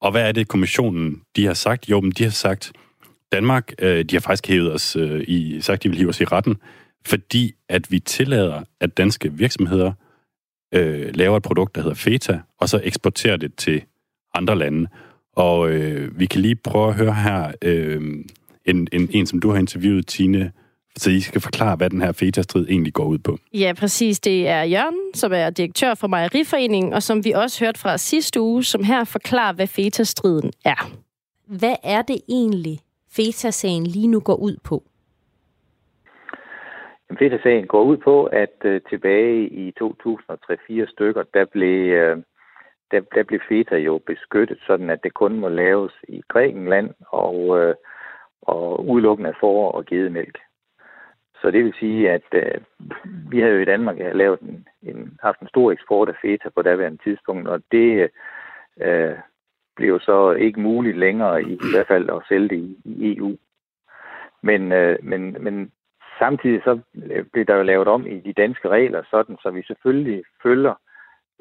Og hvad er det, kommissionen de har sagt? Jo, men de har sagt, Danmark, øh, de har faktisk hævet os øh, i, sagt, de vil hive os i retten, fordi at vi tillader, at danske virksomheder øh, laver et produkt, der hedder feta, og så eksporterer det til andre lande. Og øh, vi kan lige prøve at høre her øh, en, en, en, som du har interviewet, Tine så I skal forklare, hvad den her feta-strid egentlig går ud på. Ja, præcis. Det er Jørgen, som er direktør for Mejeriforeningen, og som vi også hørte fra sidste uge, som her forklarer, hvad feta-striden er. Hvad er det egentlig, feta-sagen lige nu går ud på? Feta-sagen går ud på, at uh, tilbage i 2003-4 stykker, der blev, uh, der, der blev feta jo beskyttet, sådan at det kun må laves i Grækenland og, uh, og udelukkende af for- og gedemælk. Så det vil sige, at øh, vi har jo i Danmark lavet en, en, haft en stor eksport af feta på daværende tidspunkt, og det øh, blev så ikke muligt længere i, i hvert fald at sælge det i, i EU. Men, øh, men, men samtidig så øh, blev der jo lavet om i de danske regler, sådan så vi selvfølgelig følger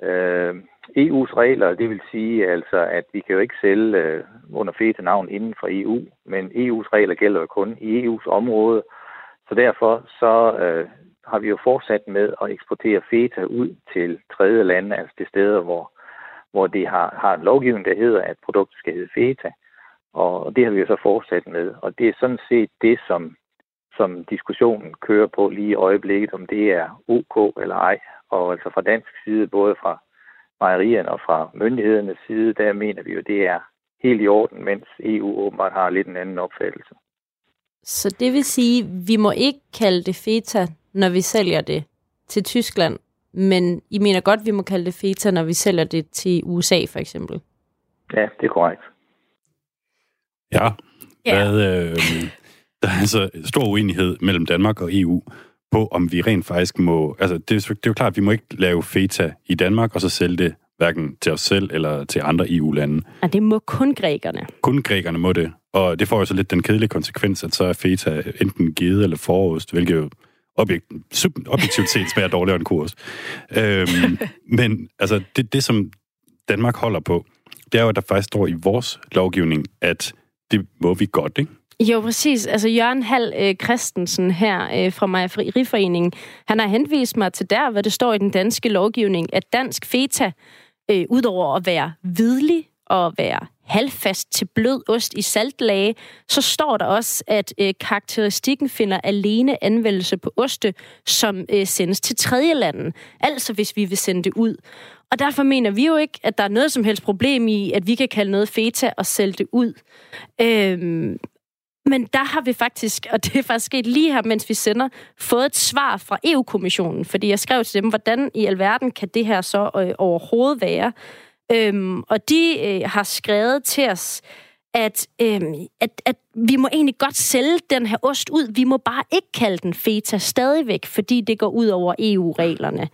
øh, EU's regler. Det vil sige altså, at vi kan jo ikke sælge øh, under feta-navn inden for EU, men EU's regler gælder jo kun i EU's område, så derfor så øh, har vi jo fortsat med at eksportere feta ud til tredje lande, altså de steder, hvor, hvor det har, har en lovgivning, der hedder, at produktet skal hedde feta. Og det har vi jo så fortsat med. Og det er sådan set det, som som diskussionen kører på lige i øjeblikket, om det er OK eller ej. Og altså fra dansk side, både fra mejerierne og fra myndighedernes side, der mener vi jo, det er helt i orden, mens EU åbenbart har lidt en anden opfattelse. Så det vil sige, at vi må ikke kalde det feta, når vi sælger det til Tyskland, men I mener godt, vi må kalde det feta, når vi sælger det til USA for eksempel? Ja, det er korrekt. Ja, ja. Hvad, øh, *laughs* der er altså stor uenighed mellem Danmark og EU på, om vi rent faktisk må... Altså, det, er, det er jo klart, at vi må ikke lave feta i Danmark, og så sælge det hverken til os selv eller til andre EU-lande. Og det må kun grækerne. Kun grækerne må det. Og det får jo så lidt den kedelige konsekvens, at så er feta enten givet eller forost, hvilket jo objekt, objektivt set smager dårligere end kurs. Øhm, *laughs* men altså, det, det, som Danmark holder på, det er jo, at der faktisk står i vores lovgivning, at det må vi godt, ikke? Jo, præcis. Altså Jørgen Hall øh, Christensen her øh, fra Mejeriforeningen, han har henvist mig til der, hvor det står i den danske lovgivning, at dansk feta, øh, udover at være hvidlig og være halvfast til blød ost i saltlage, så står der også, at øh, karakteristikken finder alene anvendelse på oste, som øh, sendes til tredjelanden. Altså hvis vi vil sende det ud. Og derfor mener vi jo ikke, at der er noget som helst problem i, at vi kan kalde noget feta og sælge det ud. Øhm, men der har vi faktisk, og det er faktisk sket lige her, mens vi sender, fået et svar fra EU-kommissionen, fordi jeg skrev til dem, hvordan i alverden kan det her så øh, overhovedet være? Øhm, og de øh, har skrevet til os, at, øhm, at, at vi må egentlig godt sælge den her ost ud. Vi må bare ikke kalde den feta stadigvæk, fordi det går ud over EU-reglerne.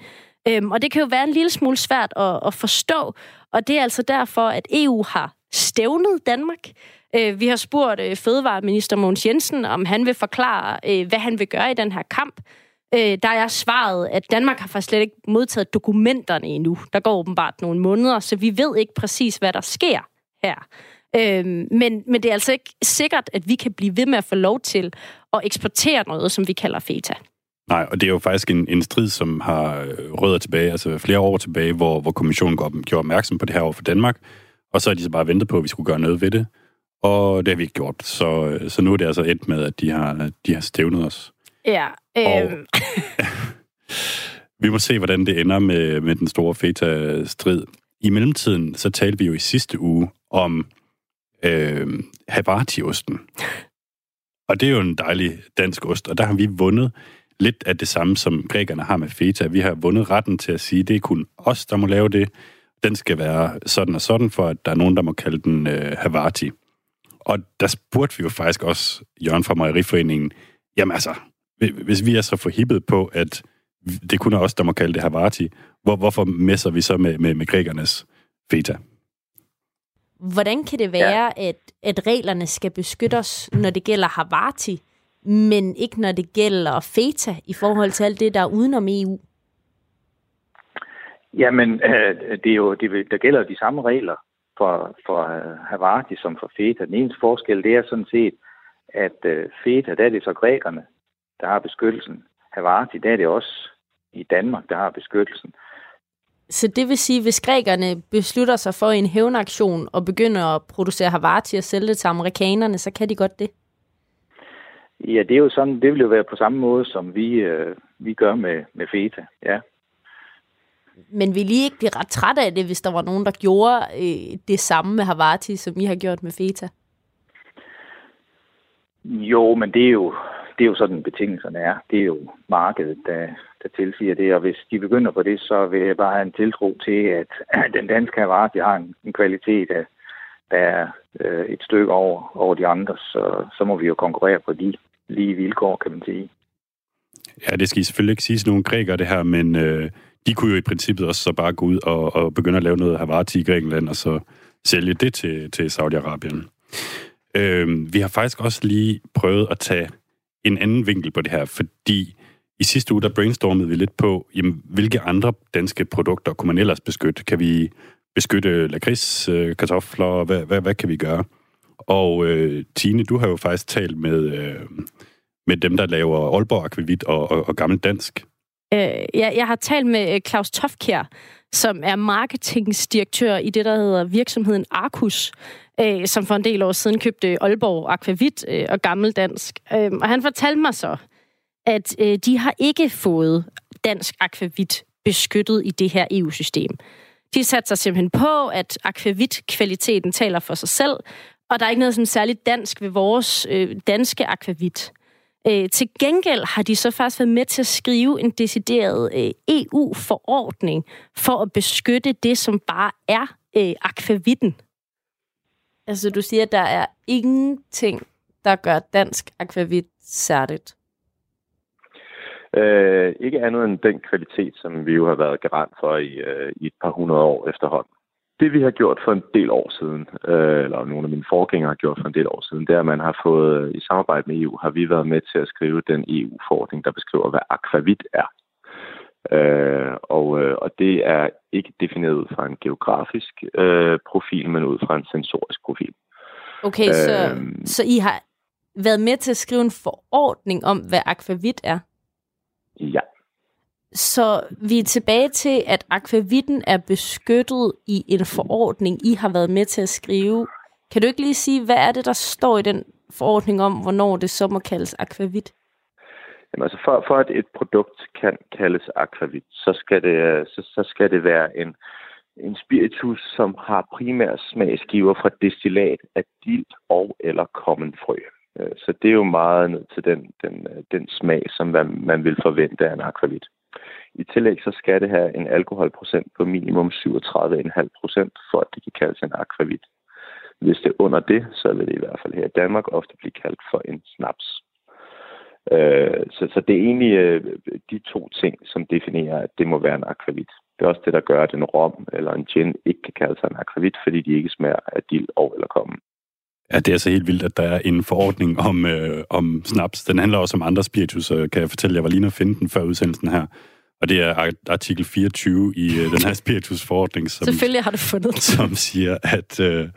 Øhm, og det kan jo være en lille smule svært at, at forstå, og det er altså derfor, at EU har stævnet Danmark. Øh, vi har spurgt øh, Fødevareminister Mogens Jensen, om han vil forklare, øh, hvad han vil gøre i den her kamp. Øh, der er svaret, at Danmark har faktisk slet ikke modtaget dokumenterne endnu. Der går åbenbart nogle måneder, så vi ved ikke præcis, hvad der sker her. Øh, men, men det er altså ikke sikkert, at vi kan blive ved med at få lov til at eksportere noget, som vi kalder feta. Nej, og det er jo faktisk en, en strid, som har øh, rødder tilbage, altså flere år tilbage, hvor, hvor kommissionen gjorde opmærksom på det her over for Danmark, og så har de så bare ventet på, at vi skulle gøre noget ved det. Og det har vi ikke gjort. Så, øh, så nu er det altså endt med, at de har, de har stævnet os. Ja. Øh... Og, *laughs* vi må se, hvordan det ender med, med den store feta-strid. I mellemtiden, så talte vi jo i sidste uge om øh, Havarti-osten. Og det er jo en dejlig dansk ost, og der har vi vundet lidt af det samme, som grækerne har med feta. Vi har vundet retten til at sige, at det er kun os, der må lave det. Den skal være sådan og sådan, for at der er nogen, der må kalde den øh, Havarti. Og der spurgte vi jo faktisk også Jørgen fra Mejeriforeningen, jamen altså, hvis vi er så forhippet på, at det kun er os, der må kalde det Havarti, hvor, hvorfor messer vi så med, med, med grækernes feta? Hvordan kan det være, ja. at, at reglerne skal beskytte os, når det gælder Havarti, men ikke når det gælder feta i forhold til alt det, der er udenom EU? Jamen, øh, det er jo, det, der gælder de samme regler for, for øh, Havarti som for Feta. Den eneste forskel, det er sådan set, at øh, Feta, der er det så grækerne, der har beskyttelsen. Havarti, der er det også i Danmark, der har beskyttelsen. Så det vil sige, hvis grækerne beslutter sig for en hævnaktion og begynder at producere Havarti og sælge det til amerikanerne, så kan de godt det? Ja, det er jo sådan, det vil jo være på samme måde, som vi, øh, vi gør med, med Feta, ja. Men vil I ikke blive ret træt af det, hvis der var nogen, der gjorde øh, det samme med Havarti, som I har gjort med Feta? Jo, men det er jo, det er jo sådan, betingelserne er. Det er jo markedet, der, der tilsiger det, og hvis de begynder på det, så vil jeg bare have en tiltro til, at *clears throat* den danske Havarti har en, en kvalitet, der, der er øh, et stykke over, over de andre, så, så må vi jo konkurrere på de lige vilkår, kan man sige. Ja, det skal I selvfølgelig ikke sige til nogen grækere, det her, men øh, de kunne jo i princippet også så bare gå ud og, og begynde at lave noget Havarti i Grækenland, og så sælge det til, til Saudi-Arabien. Øh, vi har faktisk også lige prøvet at tage en anden vinkel på det her, fordi i sidste uge, der brainstormede vi lidt på, jamen, hvilke andre danske produkter kunne man ellers beskytte? Kan vi beskytte lakrids, øh, kartofler, hvad, hvad, hvad kan vi gøre? Og øh, Tine, du har jo faktisk talt med, øh, med dem, der laver Aalborg Akvavit og, og, og Gammel Dansk. Øh, jeg, jeg har talt med øh, Claus Tofkjær, som er marketingsdirektør i det, der hedder virksomheden Arcus øh, som for en del år siden købte Aalborg Aquavit øh, og Gammeldansk. Øh, og han fortalte mig så, at øh, de har ikke fået dansk akvavit beskyttet i det her EU-system. De satte sig simpelthen på, at akvavit-kvaliteten taler for sig selv, og der er ikke noget sådan særligt dansk ved vores øh, danske akvavit. Øh, til gengæld har de så faktisk været med til at skrive en decideret øh, EU-forordning for at beskytte det, som bare er øh, akvavitten. Altså, du siger, at der er ingenting, der gør dansk akvavit særligt. Øh, ikke andet end den kvalitet, som vi jo har været garant for i, øh, i et par hundrede år efterhånden. Det vi har gjort for en del år siden, øh, eller nogle af mine forgængere har gjort for en del år siden, det er, at man har fået, i samarbejde med EU, har vi været med til at skrive den EU-forordning, der beskriver, hvad akvavit er. Øh, og, øh, og det er ikke defineret ud fra en geografisk øh, profil, men ud fra en sensorisk profil. Okay, øh, så, så I har været med til at skrive en forordning om, hvad akvavit er? Ja. Så vi er tilbage til, at akvavitten er beskyttet i en forordning, I har været med til at skrive. Kan du ikke lige sige, hvad er det, der står i den forordning om, hvornår det så må kaldes akvavit? Jamen, altså for, for at et produkt kan kaldes akvavit, så skal det, så, så skal det være en, en spiritus, som har primær smagsgiver fra destillat af dild og eller kommen frø. Øh, så det er jo meget ned til den, den, den smag, som man, man vil forvente af en akvavit. I tillæg så skal det have en alkoholprocent på minimum 37,5 procent, for at det kan kaldes en akvavit. Hvis det er under det, så vil det i hvert fald her i Danmark ofte blive kaldt for en snaps. Øh, så, så det er egentlig øh, de to ting, som definerer, at det må være en akvavit. Det er også det, der gør, at en rom eller en gin ikke kan kalde sig en akvavit, fordi de ikke smager af dild og eller kommen. Ja, det er så helt vildt, at der er en forordning om, øh, om snaps. Den handler også om andre spiritus, så kan jeg fortælle, jeg var lige nødt finde den før udsendelsen her. Og det er artikel 24 i øh, den her *laughs* spiritusforordning, som, Selvfølgelig har du fundet som siger, at øh,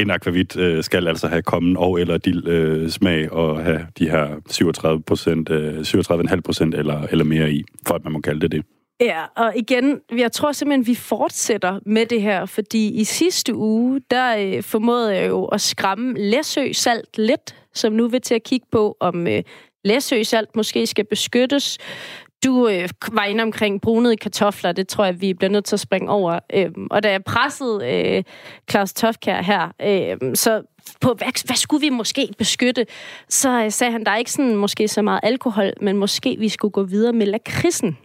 en akvavit øh, skal altså have kommen og eller dild øh, smag og have de her 37 procent, øh, 37,5 procent eller, eller mere i, for at man må kalde det det. Ja, og igen, jeg tror simpelthen, vi fortsætter med det her, fordi i sidste uge, der øh, formåede jeg jo at skræmme Læsø Salt lidt, som nu vil til at kigge på, om øh, Læsø Salt måske skal beskyttes. Du øh, var inde omkring brunede kartofler, det tror jeg, vi bliver nødt til at springe over. Øhm, og da jeg pressede øh, Claus Tofkær her, øh, så på, hvad, hvad skulle vi måske beskytte, så øh, sagde han, der er ikke sådan måske så meget alkohol, men måske vi skulle gå videre med lakridsen.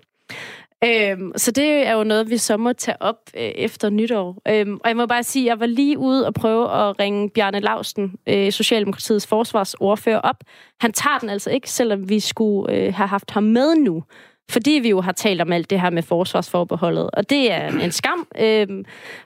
Øhm, så det er jo noget, vi så må tage op øh, efter nytår. Øhm, og jeg må bare sige, at jeg var lige ude og prøve at ringe Bjarne Lausten, øh, Socialdemokratiets forsvarsordfører, op. Han tager den altså ikke, selvom vi skulle øh, have haft ham med nu. Fordi vi jo har talt om alt det her med forsvarsforbeholdet. Og det er en skam, øh,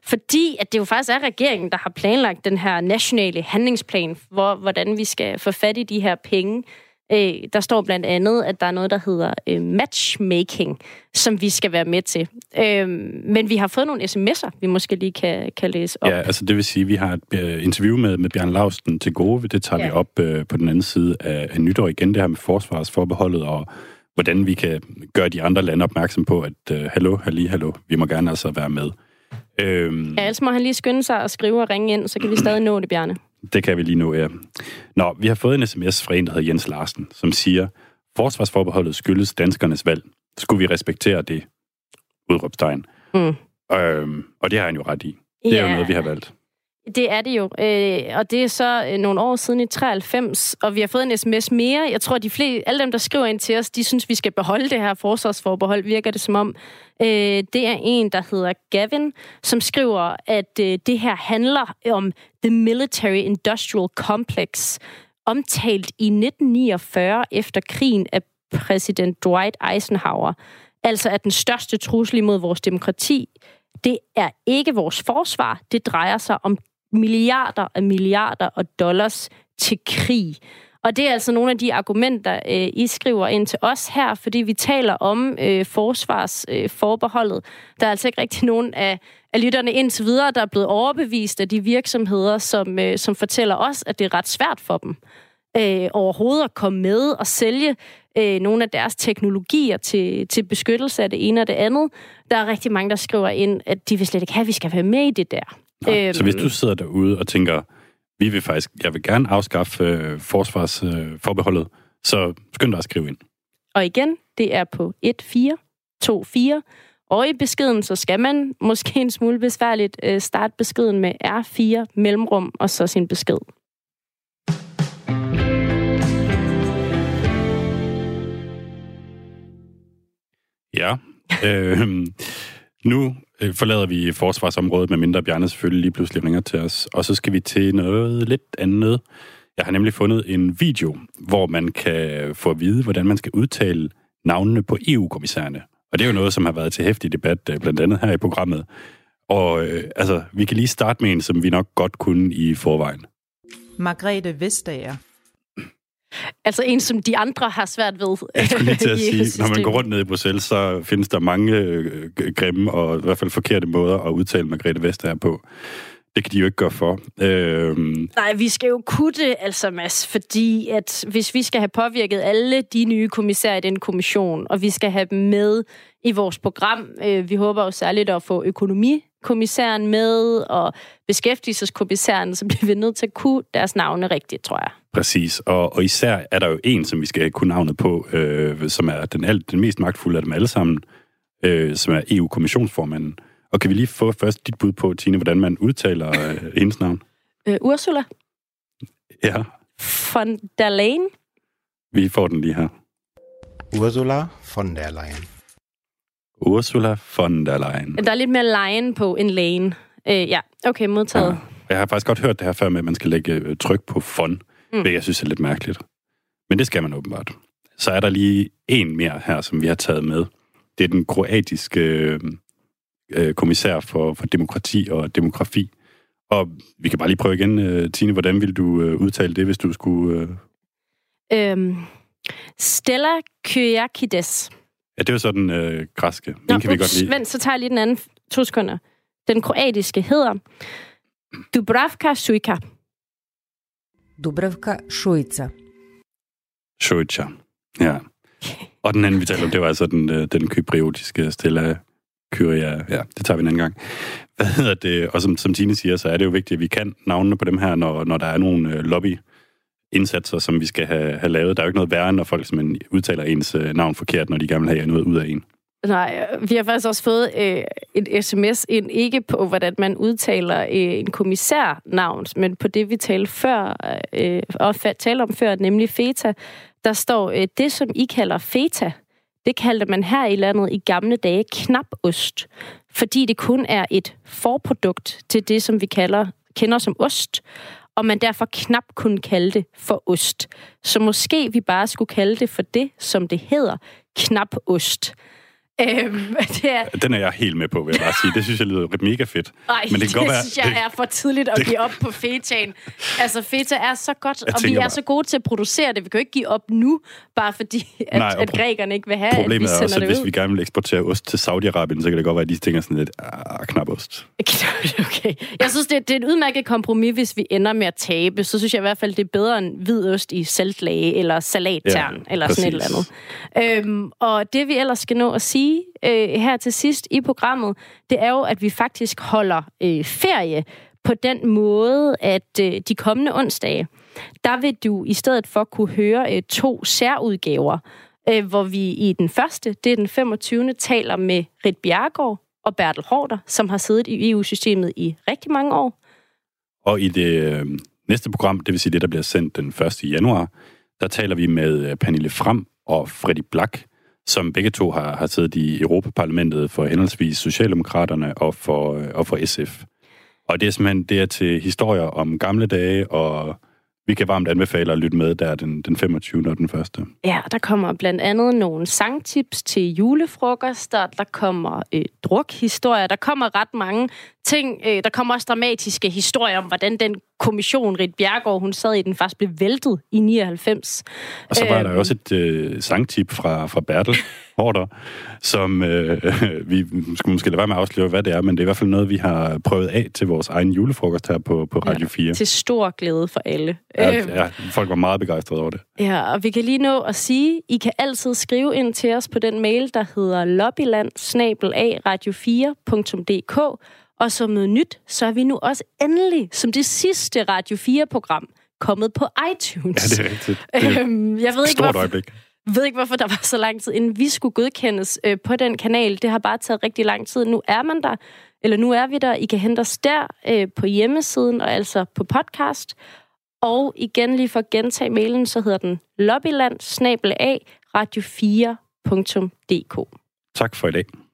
fordi at det jo faktisk er regeringen, der har planlagt den her nationale handlingsplan, hvor, hvordan vi skal få fat i de her penge. Øh, der står blandt andet, at der er noget, der hedder øh, matchmaking, som vi skal være med til. Øh, men vi har fået nogle sms'er, vi måske lige kan, kan læse op. Ja, altså det vil sige, at vi har et uh, interview med, med Bjørn Lausten til gode. Det tager ja. vi op uh, på den anden side af, af nytår igen, det her med forsvarsforbeholdet og hvordan vi kan gøre de andre lande opmærksom på, at uh, hallo, halli, hallo, vi må gerne altså være med. Øhm, ja, ellers må han lige skynde sig og skrive og ringe ind, så kan vi stadig nå det, Bjarne. Det kan vi lige nu, ja. Nå, vi har fået en sms fra en, der hedder Jens Larsen, som siger, forsvarsforbeholdet skyldes danskernes valg. Skulle vi respektere det? Udråbstegn. Mm. Øhm, og det har han jo ret i. Det er jo noget, vi har valgt. Det er det jo, øh, og det er så øh, nogle år siden i 93, og vi har fået en sms mere. Jeg tror, at de flere, alle dem, der skriver ind til os, de synes, vi skal beholde det her forsvarsforbehold, virker det som om. Øh, det er en, der hedder Gavin, som skriver, at øh, det her handler om The Military Industrial Complex, omtalt i 1949 efter krigen af præsident Dwight Eisenhower. Altså at den største trussel imod vores demokrati, det er ikke vores forsvar. Det drejer sig om milliarder og milliarder af dollars til krig. Og det er altså nogle af de argumenter, øh, I skriver ind til os her, fordi vi taler om øh, forsvarsforbeholdet. Øh, der er altså ikke rigtig nogen af, af lytterne indtil videre, der er blevet overbevist af de virksomheder, som, øh, som fortæller os, at det er ret svært for dem øh, overhovedet at komme med og sælge øh, nogle af deres teknologier til, til beskyttelse af det ene og det andet. Der er rigtig mange, der skriver ind, at de vil slet ikke have, at vi skal være med i det der. Nej, øhm, så hvis du sidder derude og tænker, Vi vil faktisk, jeg vil gerne afskaffe øh, forsvarsforbeholdet, øh, så skynd dig at skrive ind. Og igen, det er på 1424. Og i beskeden, så skal man måske en smule besværligt øh, starte beskeden med R4 mellemrum og så sin besked. Ja. *laughs* øh, nu øh, forlader vi forsvarsområdet, med mindre Bjarne selvfølgelig lige pludselig ringer til os. Og så skal vi til noget lidt andet. Jeg har nemlig fundet en video, hvor man kan få at vide, hvordan man skal udtale navnene på EU-kommissærerne. Og det er jo noget, som har været til hæftig debat, øh, blandt andet her i programmet. Og øh, altså, vi kan lige starte med en, som vi nok godt kunne i forvejen. Margrethe Vestager. Altså en, som de andre har svært ved. Jeg skulle lige til at *laughs* sige, når man går rundt ned i Bruxelles, så findes der mange øh, grimme og i hvert fald forkerte måder at udtale Margrethe Vestager på. Det kan de jo ikke gøre for. Øhm... Nej, vi skal jo kunne det, altså Mads, fordi at hvis vi skal have påvirket alle de nye kommissærer i den kommission, og vi skal have dem med i vores program, øh, vi håber jo særligt at få økonomikommissæren med, og beskæftigelseskommissæren, så bliver vi nødt til at kunne deres navne rigtigt, tror jeg. Præcis, og, og især er der jo en, som vi skal kunne navnet på, øh, som er den, alt, den mest magtfulde af dem alle sammen, øh, som er EU-kommissionsformanden. Og kan vi lige få først dit bud på, Tine, hvordan man udtaler øh, hendes navn? Øh, Ursula Ja, von der Leyen. vi får den lige her. Ursula von der Leyen. Ursula von der Leyen. Der er lidt mere Leyen på end Lane. Øh, ja, okay, modtaget. Ja. Jeg har faktisk godt hørt det her før med, at man skal lægge øh, tryk på fond, Mm. hvilket jeg synes er lidt mærkeligt. Men det skal man åbenbart. Så er der lige en mere her, som vi har taget med. Det er den kroatiske øh, øh, kommissær for, for demokrati og demografi. Og vi kan bare lige prøve igen, øh, Tine, hvordan vil du øh, udtale det, hvis du skulle... Øh... Øhm, Stella Kyriakides. Ja, det jo sådan øh, græske. Den Nå, kan vi ups, godt lide. Vent, så tager jeg lige den anden. To sekunder. Den kroatiske hedder Dubravka Suika. Dubravka Šuica. Šuica. Ja. Og den anden, vi talte om, det var altså den, øh, den kypriotiske Stella Kyria. Ja, det tager vi en anden gang. Hvad hedder det? Og som, som Tine siger, så er det jo vigtigt, at vi kan navnene på dem her, når, når der er nogle øh, lobby indsatser, som vi skal have, have lavet. Der er jo ikke noget værre, når folk simpelthen udtaler ens øh, navn forkert, når de gerne vil have noget ud af en. Nej, vi har faktisk også fået øh, et sms ind, ikke på, hvordan man udtaler øh, en kommissærnavn, men på det, vi talte før, øh, og talte om før, nemlig feta. Der står, øh, det som I kalder feta, det kaldte man her i landet i gamle dage knapost, fordi det kun er et forprodukt til det, som vi kalder, kender som ost, og man derfor knap kunne kalde det for ost. Så måske vi bare skulle kalde det for det, som det hedder, knapost. Øhm, *laughs* det er, Den er jeg helt med på, vil jeg bare sige. Det synes jeg lyder mega fedt. Ej, Men det kan godt være... synes jeg er for tidligt at det- give op på fetaen. Altså, feta er så godt, Jeg og vi er bare- så gode til at producere det. Vi kan jo ikke give op nu, bare fordi, at, Nej, at grækerne ikke vil have, at vi Problemet er sender også, at det hvis vi gerne vil eksportere ost til Saudi-Arabien, så kan det godt være, at de tænker sådan lidt, ah, knap ost. *laughs* Okay. Jeg synes, det, det er et udmærket kompromis, hvis vi ender med at tabe. Så synes jeg i hvert fald, det er bedre end hvid ost i saltlage eller salattern, Ja, eller sådan et præcis. eller andet. Øhm, og det vi ellers skal nå at sige øh, her til sidst i programmet, det er jo, at vi faktisk holder øh, ferie på den måde, at øh, de kommende onsdage, der vil du i stedet for kunne høre øh, to særudgaver, øh, hvor vi i den første, det er den 25. taler med Rit Bjergård og Bertel Hårder, som har siddet i EU-systemet i rigtig mange år. Og i det øh, næste program, det vil sige det, der bliver sendt den 1. januar, der taler vi med øh, Pernille Frem og Freddy Black, som begge to har, har siddet i Europaparlamentet for henholdsvis Socialdemokraterne og for, øh, og for SF. Og det er simpelthen det er til historier om gamle dage, og vi kan varmt anbefale at lytte med der den, den 25. og den 1. Ja, der kommer blandt andet nogle sangtips til julefrokoster, der kommer øh, drukhistorier, der kommer ret mange ting. Øh, der kommer også dramatiske historier om, hvordan den kommission, Rit Bjergård, hun sad i, den faktisk blev væltet i 99. Og så var der Øhm, også et øh, sangtip fra, fra Bertel *laughs* Hårder, som øh, *laughs* vi skulle måske lade være med at afsløre, hvad det er, men det er i hvert fald noget, vi har prøvet af til vores egen julefrokost her på, på Radio 4. Til stor glæde for alle. Ja, Øhm, ja, folk var meget begejstrede over det. Ja, og vi kan lige nå at sige, I kan altid skrive ind til os på den mail, der hedder lobbyland radio4.dk, Og som noget nyt, så er vi nu også endelig, som det sidste Radio 4-program, kommet på iTunes. Ja, det er rigtigt. Det er Øhm, jeg ved ikke, stort hvorfor, øjeblik ved ikke, hvorfor der var så lang tid, inden vi skulle godkendes øh, på den kanal. Det har bare taget rigtig lang tid. Nu er man der, eller nu er vi der. I kan hente os der øh, på hjemmesiden, og altså på podcast. Og igen lige for at gentage mailen, så hedder den lobbyland radio4.dk. Tak for i dag.